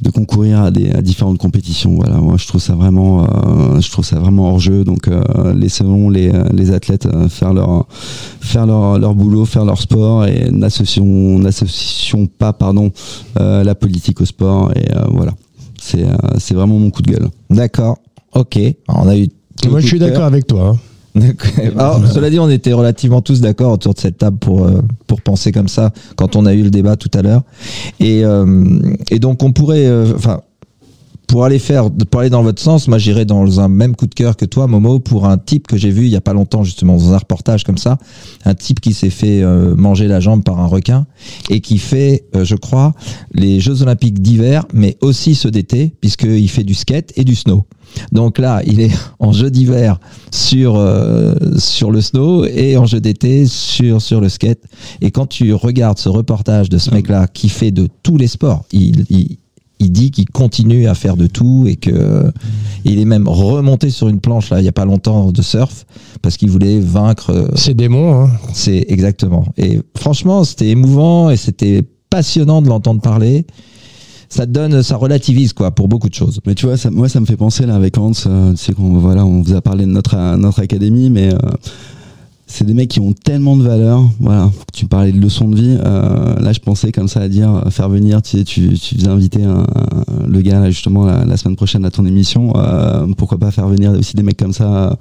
C: de concourir à, des, à différentes compétitions. Voilà, moi je trouve ça vraiment, euh, je trouve ça vraiment hors jeu. Donc euh, laissons les, les athlètes faire leur faire leur, leur boulot, faire leur sport et n'associons n'associons pas pardon euh, la politique au sport. Et euh, voilà, c'est euh, c'est vraiment mon coup de gueule.
A: D'accord. Ok. On a eu.
E: Moi, je suis d'accord avec toi. hein.
A: Alors, cela dit, on était relativement tous d'accord autour de cette table pour euh, pour penser comme ça quand on a eu le débat tout à l'heure. Et euh, et donc on pourrait, euh, enfin. Pour aller faire, pour aller dans votre sens, moi j'irais dans un même coup de cœur que toi, Momo, pour un type que j'ai vu il y a pas longtemps justement dans un reportage comme ça, un type qui s'est fait euh, manger la jambe par un requin et qui fait, euh, je crois, les Jeux Olympiques d'hiver, mais aussi ceux d'été, puisqu'il fait du skate et du snow. Donc là, il est en jeu d'hiver sur euh, sur le snow et en jeu d'été sur sur le skate. Et quand tu regardes ce reportage de ce mec-là qui fait de tous les sports, il, il il dit qu'il continue à faire de tout et que il est même remonté sur une planche là il y a pas longtemps de surf parce qu'il voulait vaincre euh,
E: C'est démon. Hein.
A: c'est exactement. Et franchement, c'était émouvant et c'était passionnant de l'entendre parler. Ça te donne, ça relativise quoi pour beaucoup de choses.
C: Mais tu vois, ça, moi, ça me fait penser là avec Hans. euh, tu sais qu'on voilà, on vous a parlé de notre euh, notre académie, mais euh, c'est des mecs qui ont tellement de valeur. Voilà, tu parlais de leçons de vie. euh, là, je pensais comme ça à dire euh, faire venir. Tu sais, tu, tu faisais inviter un, un- le gars là justement la, la semaine prochaine à ton émission. euh, pourquoi pas faire venir aussi des mecs comme ça euh,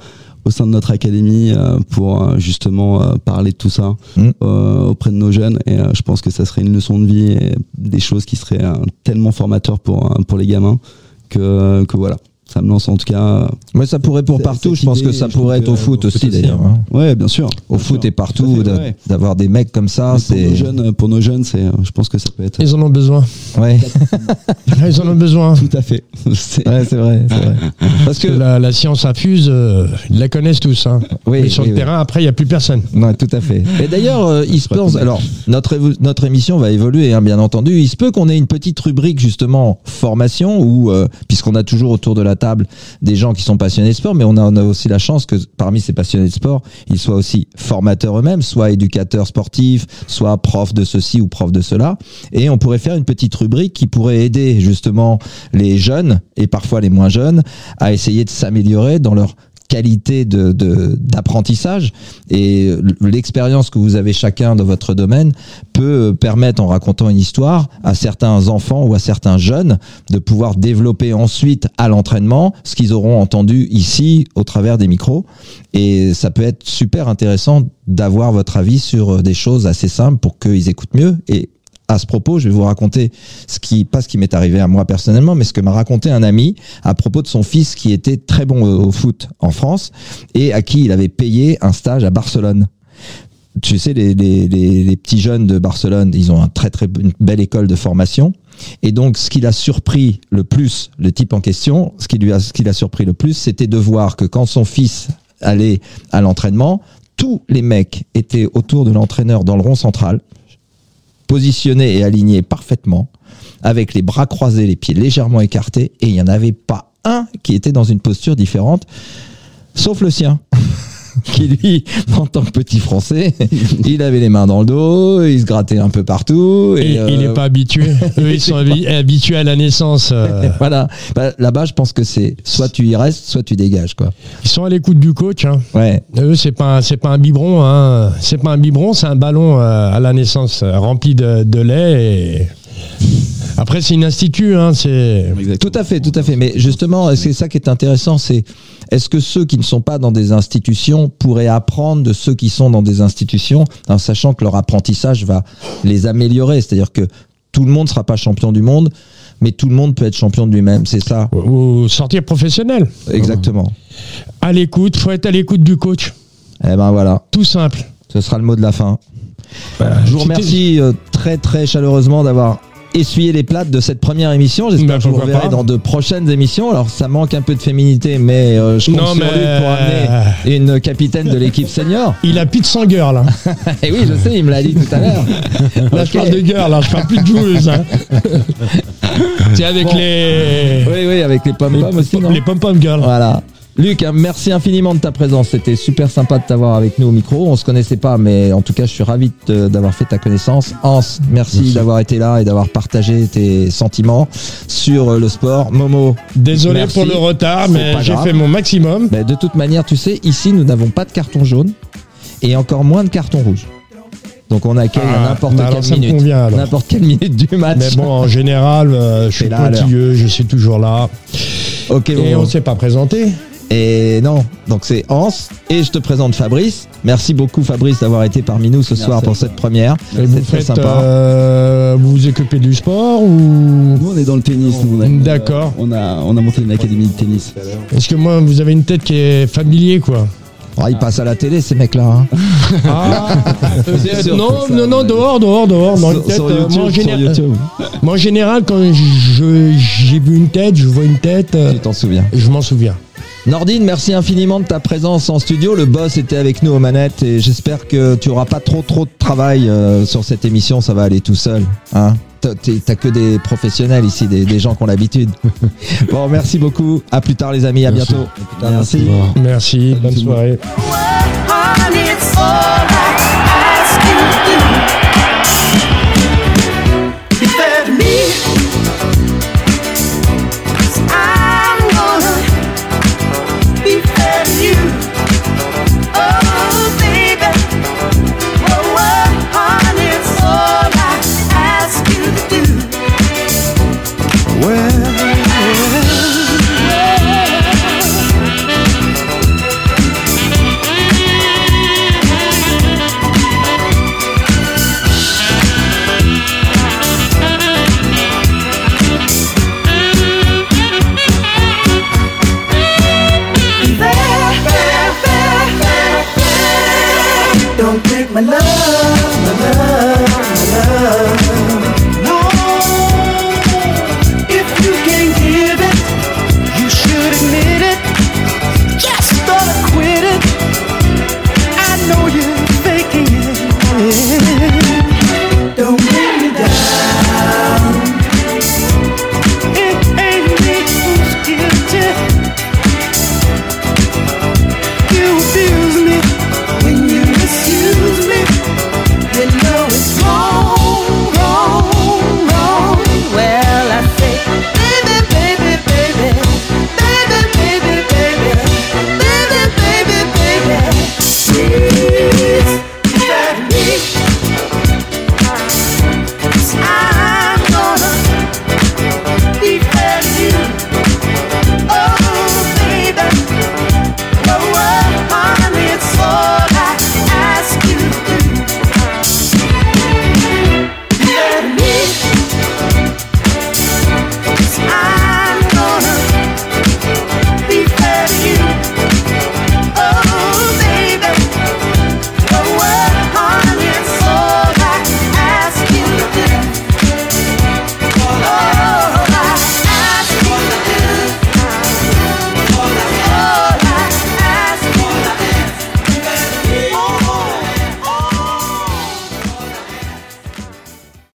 C: au sein de notre académie euh, pour justement euh, parler de tout ça
A: Mm.
C: euh, auprès de nos jeunes. Et euh, je pense que ça serait une leçon de vie et des choses qui seraient euh, tellement formateurs pour pour les gamins que que voilà. Ça me lance en tout cas.
A: Mais ça pourrait pour partout. Je pense que ça pourrait être
C: que
A: au foot
C: au
A: aussi
C: foot aussi,
A: d'ailleurs. hein.
C: Ouais, bien sûr.
A: Au
C: Bien
A: foot
C: sûr.
A: et partout,
C: ouais.
A: d'avoir des mecs comme ça,
C: pour
A: c'est
C: nos jeunes, pour nos jeunes, c'est, euh, je pense que ça peut être.
E: Ils en ont besoin.
A: ouais,
E: Ils en ont besoin.
C: Tout à fait. C'est-
A: ouais, c'est vrai, vrai. Parce que
E: La, la science infuse, euh, ils la connaissent tous. Hein.
A: Oui,
E: Mais sur
A: oui,
E: le
A: oui.
E: terrain, après, il n'y a plus personne.
A: Ouais, tout à fait. Et d'ailleurs, euh, il se peut, alors notre notre émission va évoluer, hein, bien entendu. Il se peut qu'on ait une petite rubrique justement formation, où euh, puisqu'on a toujours autour de la table des gens qui sont passionnés de sport, mais on a, on a aussi la chance que parmi ces passionnés de sport, ils soient aussi formateurs eux-mêmes, soit éducateurs sportifs, soit profs de ceci ou profs de cela. Et on pourrait faire une petite rubrique qui pourrait aider justement les jeunes et parfois les moins jeunes à essayer de s'améliorer dans leur qualité de d'apprentissage. Et l'expérience que vous avez chacun dans votre domaine peut permettre en racontant une histoire à certains enfants ou à certains jeunes de pouvoir développer ensuite à l'entraînement ce qu'ils auront entendu ici au travers des micros. Et ça peut être super intéressant d'avoir votre avis sur des choses assez simples pour qu'ils écoutent mieux et à ce propos, je vais vous raconter ce qui, pas ce qui m'est arrivé à moi personnellement, mais ce que m'a raconté un ami à propos de son fils qui était très bon au, foot en France et à qui il avait payé un stage à Barcelone. Tu sais, les, les, les, petits jeunes de Barcelone, ils ont un très très belle école de formation. Et donc, ce qui l'a surpris le plus, le type en question, ce qui lui a, ce qui l'a surpris le plus, c'était de voir que quand son fils allait à l'entraînement, tous les mecs étaient autour de l'entraîneur dans le rond central, positionnés et alignés parfaitement, avec les bras croisés, les pieds légèrement écartés, et il n'y en avait pas un qui était dans une posture différente, sauf le sien. qui lui, en tant que petit français, il avait les mains dans le dos, il se grattait un peu partout. Et,
E: Et,
A: euh,
E: il n'est pas habitué. Eux, ils sont habi- habitués à la naissance. euh,
A: Voilà. Bah, Là-bas, je pense que c'est soit tu y restes, soit tu dégages, quoi.
E: ils sont à l'écoute du coach. Hein.
A: Ouais.
E: Eux, c'est pas, un- c'est pas un biberon. Hein. C'est pas un biberon, c'est un ballon euh, à la naissance euh, rempli de, de lait. Et... Après, c'est une institut. Hein. C'est
A: Tout à fait, tout à fait. Mais justement, c'est ça qui est intéressant, c'est est-ce que ceux qui ne sont pas dans des institutions pourraient apprendre de ceux qui sont dans des institutions, en sachant que leur apprentissage va les améliorer? C'est-à-dire que tout le monde ne sera pas champion du monde, mais tout le monde peut être champion de lui-même. C'est ça,
E: ou sortir professionnel.
A: exactement.
E: À l'écoute, faut être à l'écoute du coach.
A: Eh ben voilà,
E: Tout simple.
A: ce sera le mot de la fin. Je vous remercie euh, très très chaleureusement d'avoir essuyé les plates de cette première émission. J'espère que je vous reverrai dans de prochaines émissions. Alors ça manque un peu de féminité, mais euh, je compte
E: Non,
A: sur
E: mais-
A: lui pour amener une capitaine de l'équipe senior.
E: Il a plus de sang girl. Là.
A: Et oui, je sais, il me l'a dit tout à l'heure.
E: Là, je parle de girl. Là, je parle plus de joueuse. Hein. C'est avec
A: Bon.
E: les
A: Oui, oui, avec les pommes aussi, non
E: les pom pom girls.
A: Voilà. Luc, hein, merci infiniment de ta présence. C'était super sympa de t'avoir avec nous au micro. On se connaissait pas, mais en tout cas, je suis ravi d'avoir fait ta connaissance. Hans, merci, d'avoir été là et d'avoir partagé tes sentiments sur euh, le sport. Momo,
E: Désolé
A: Merci.
E: pour le retard, mais j'ai fait mon maximum.
A: ben, de toute manière, tu sais, ici, nous n'avons pas de carton jaune et encore moins de carton rouge. Donc on accueille à
E: Ah,
A: n'importe
E: bah
A: quelle minute. N'importe quelle minute du match.
E: Mais bon, en général, euh, je suis pointilleux, je suis toujours là.
A: Ok,
E: Et on ne s'est pas présenté.
A: Et non, donc c'est Hans et je te présente Fabrice. Merci beaucoup Fabrice d'avoir été parmi nous ce soir pour cette première. C'est très
E: faites,
A: sympa.
E: euh, vous vous occupez du sport ou?
C: Nous, on est dans le tennis. nous, on a-
E: D'accord.
C: On a, on a monté une académie de tennis.
E: Est-ce que moi, vous avez une tête qui est familier, quoi?
A: Oh, ils passent à la télé ces mecs-là. hein.
E: Ah
A: sûr
E: Non, non, non,
A: mais-
E: dehors, dehors, dehors. Dans une
A: Sur-
E: tête,
A: sur
E: euh, moi, en général,
A: YouTube.
E: moi, en général, quand je- j'ai vu une tête, je vois une tête, euh,
A: Tu t'en souviens.
E: je m'en souviens.
A: Nordine, merci infiniment de ta présence en studio. Le boss était avec nous aux manettes et j'espère que tu auras pas trop trop de travail euh, sur cette émission. Ça va aller tout seul. Hein T'as que des professionnels ici, des, gens qui ont l'habitude. bon, merci beaucoup. À plus tard, les amis. À bientôt.
C: Merci.
E: Merci. Bonne soirée.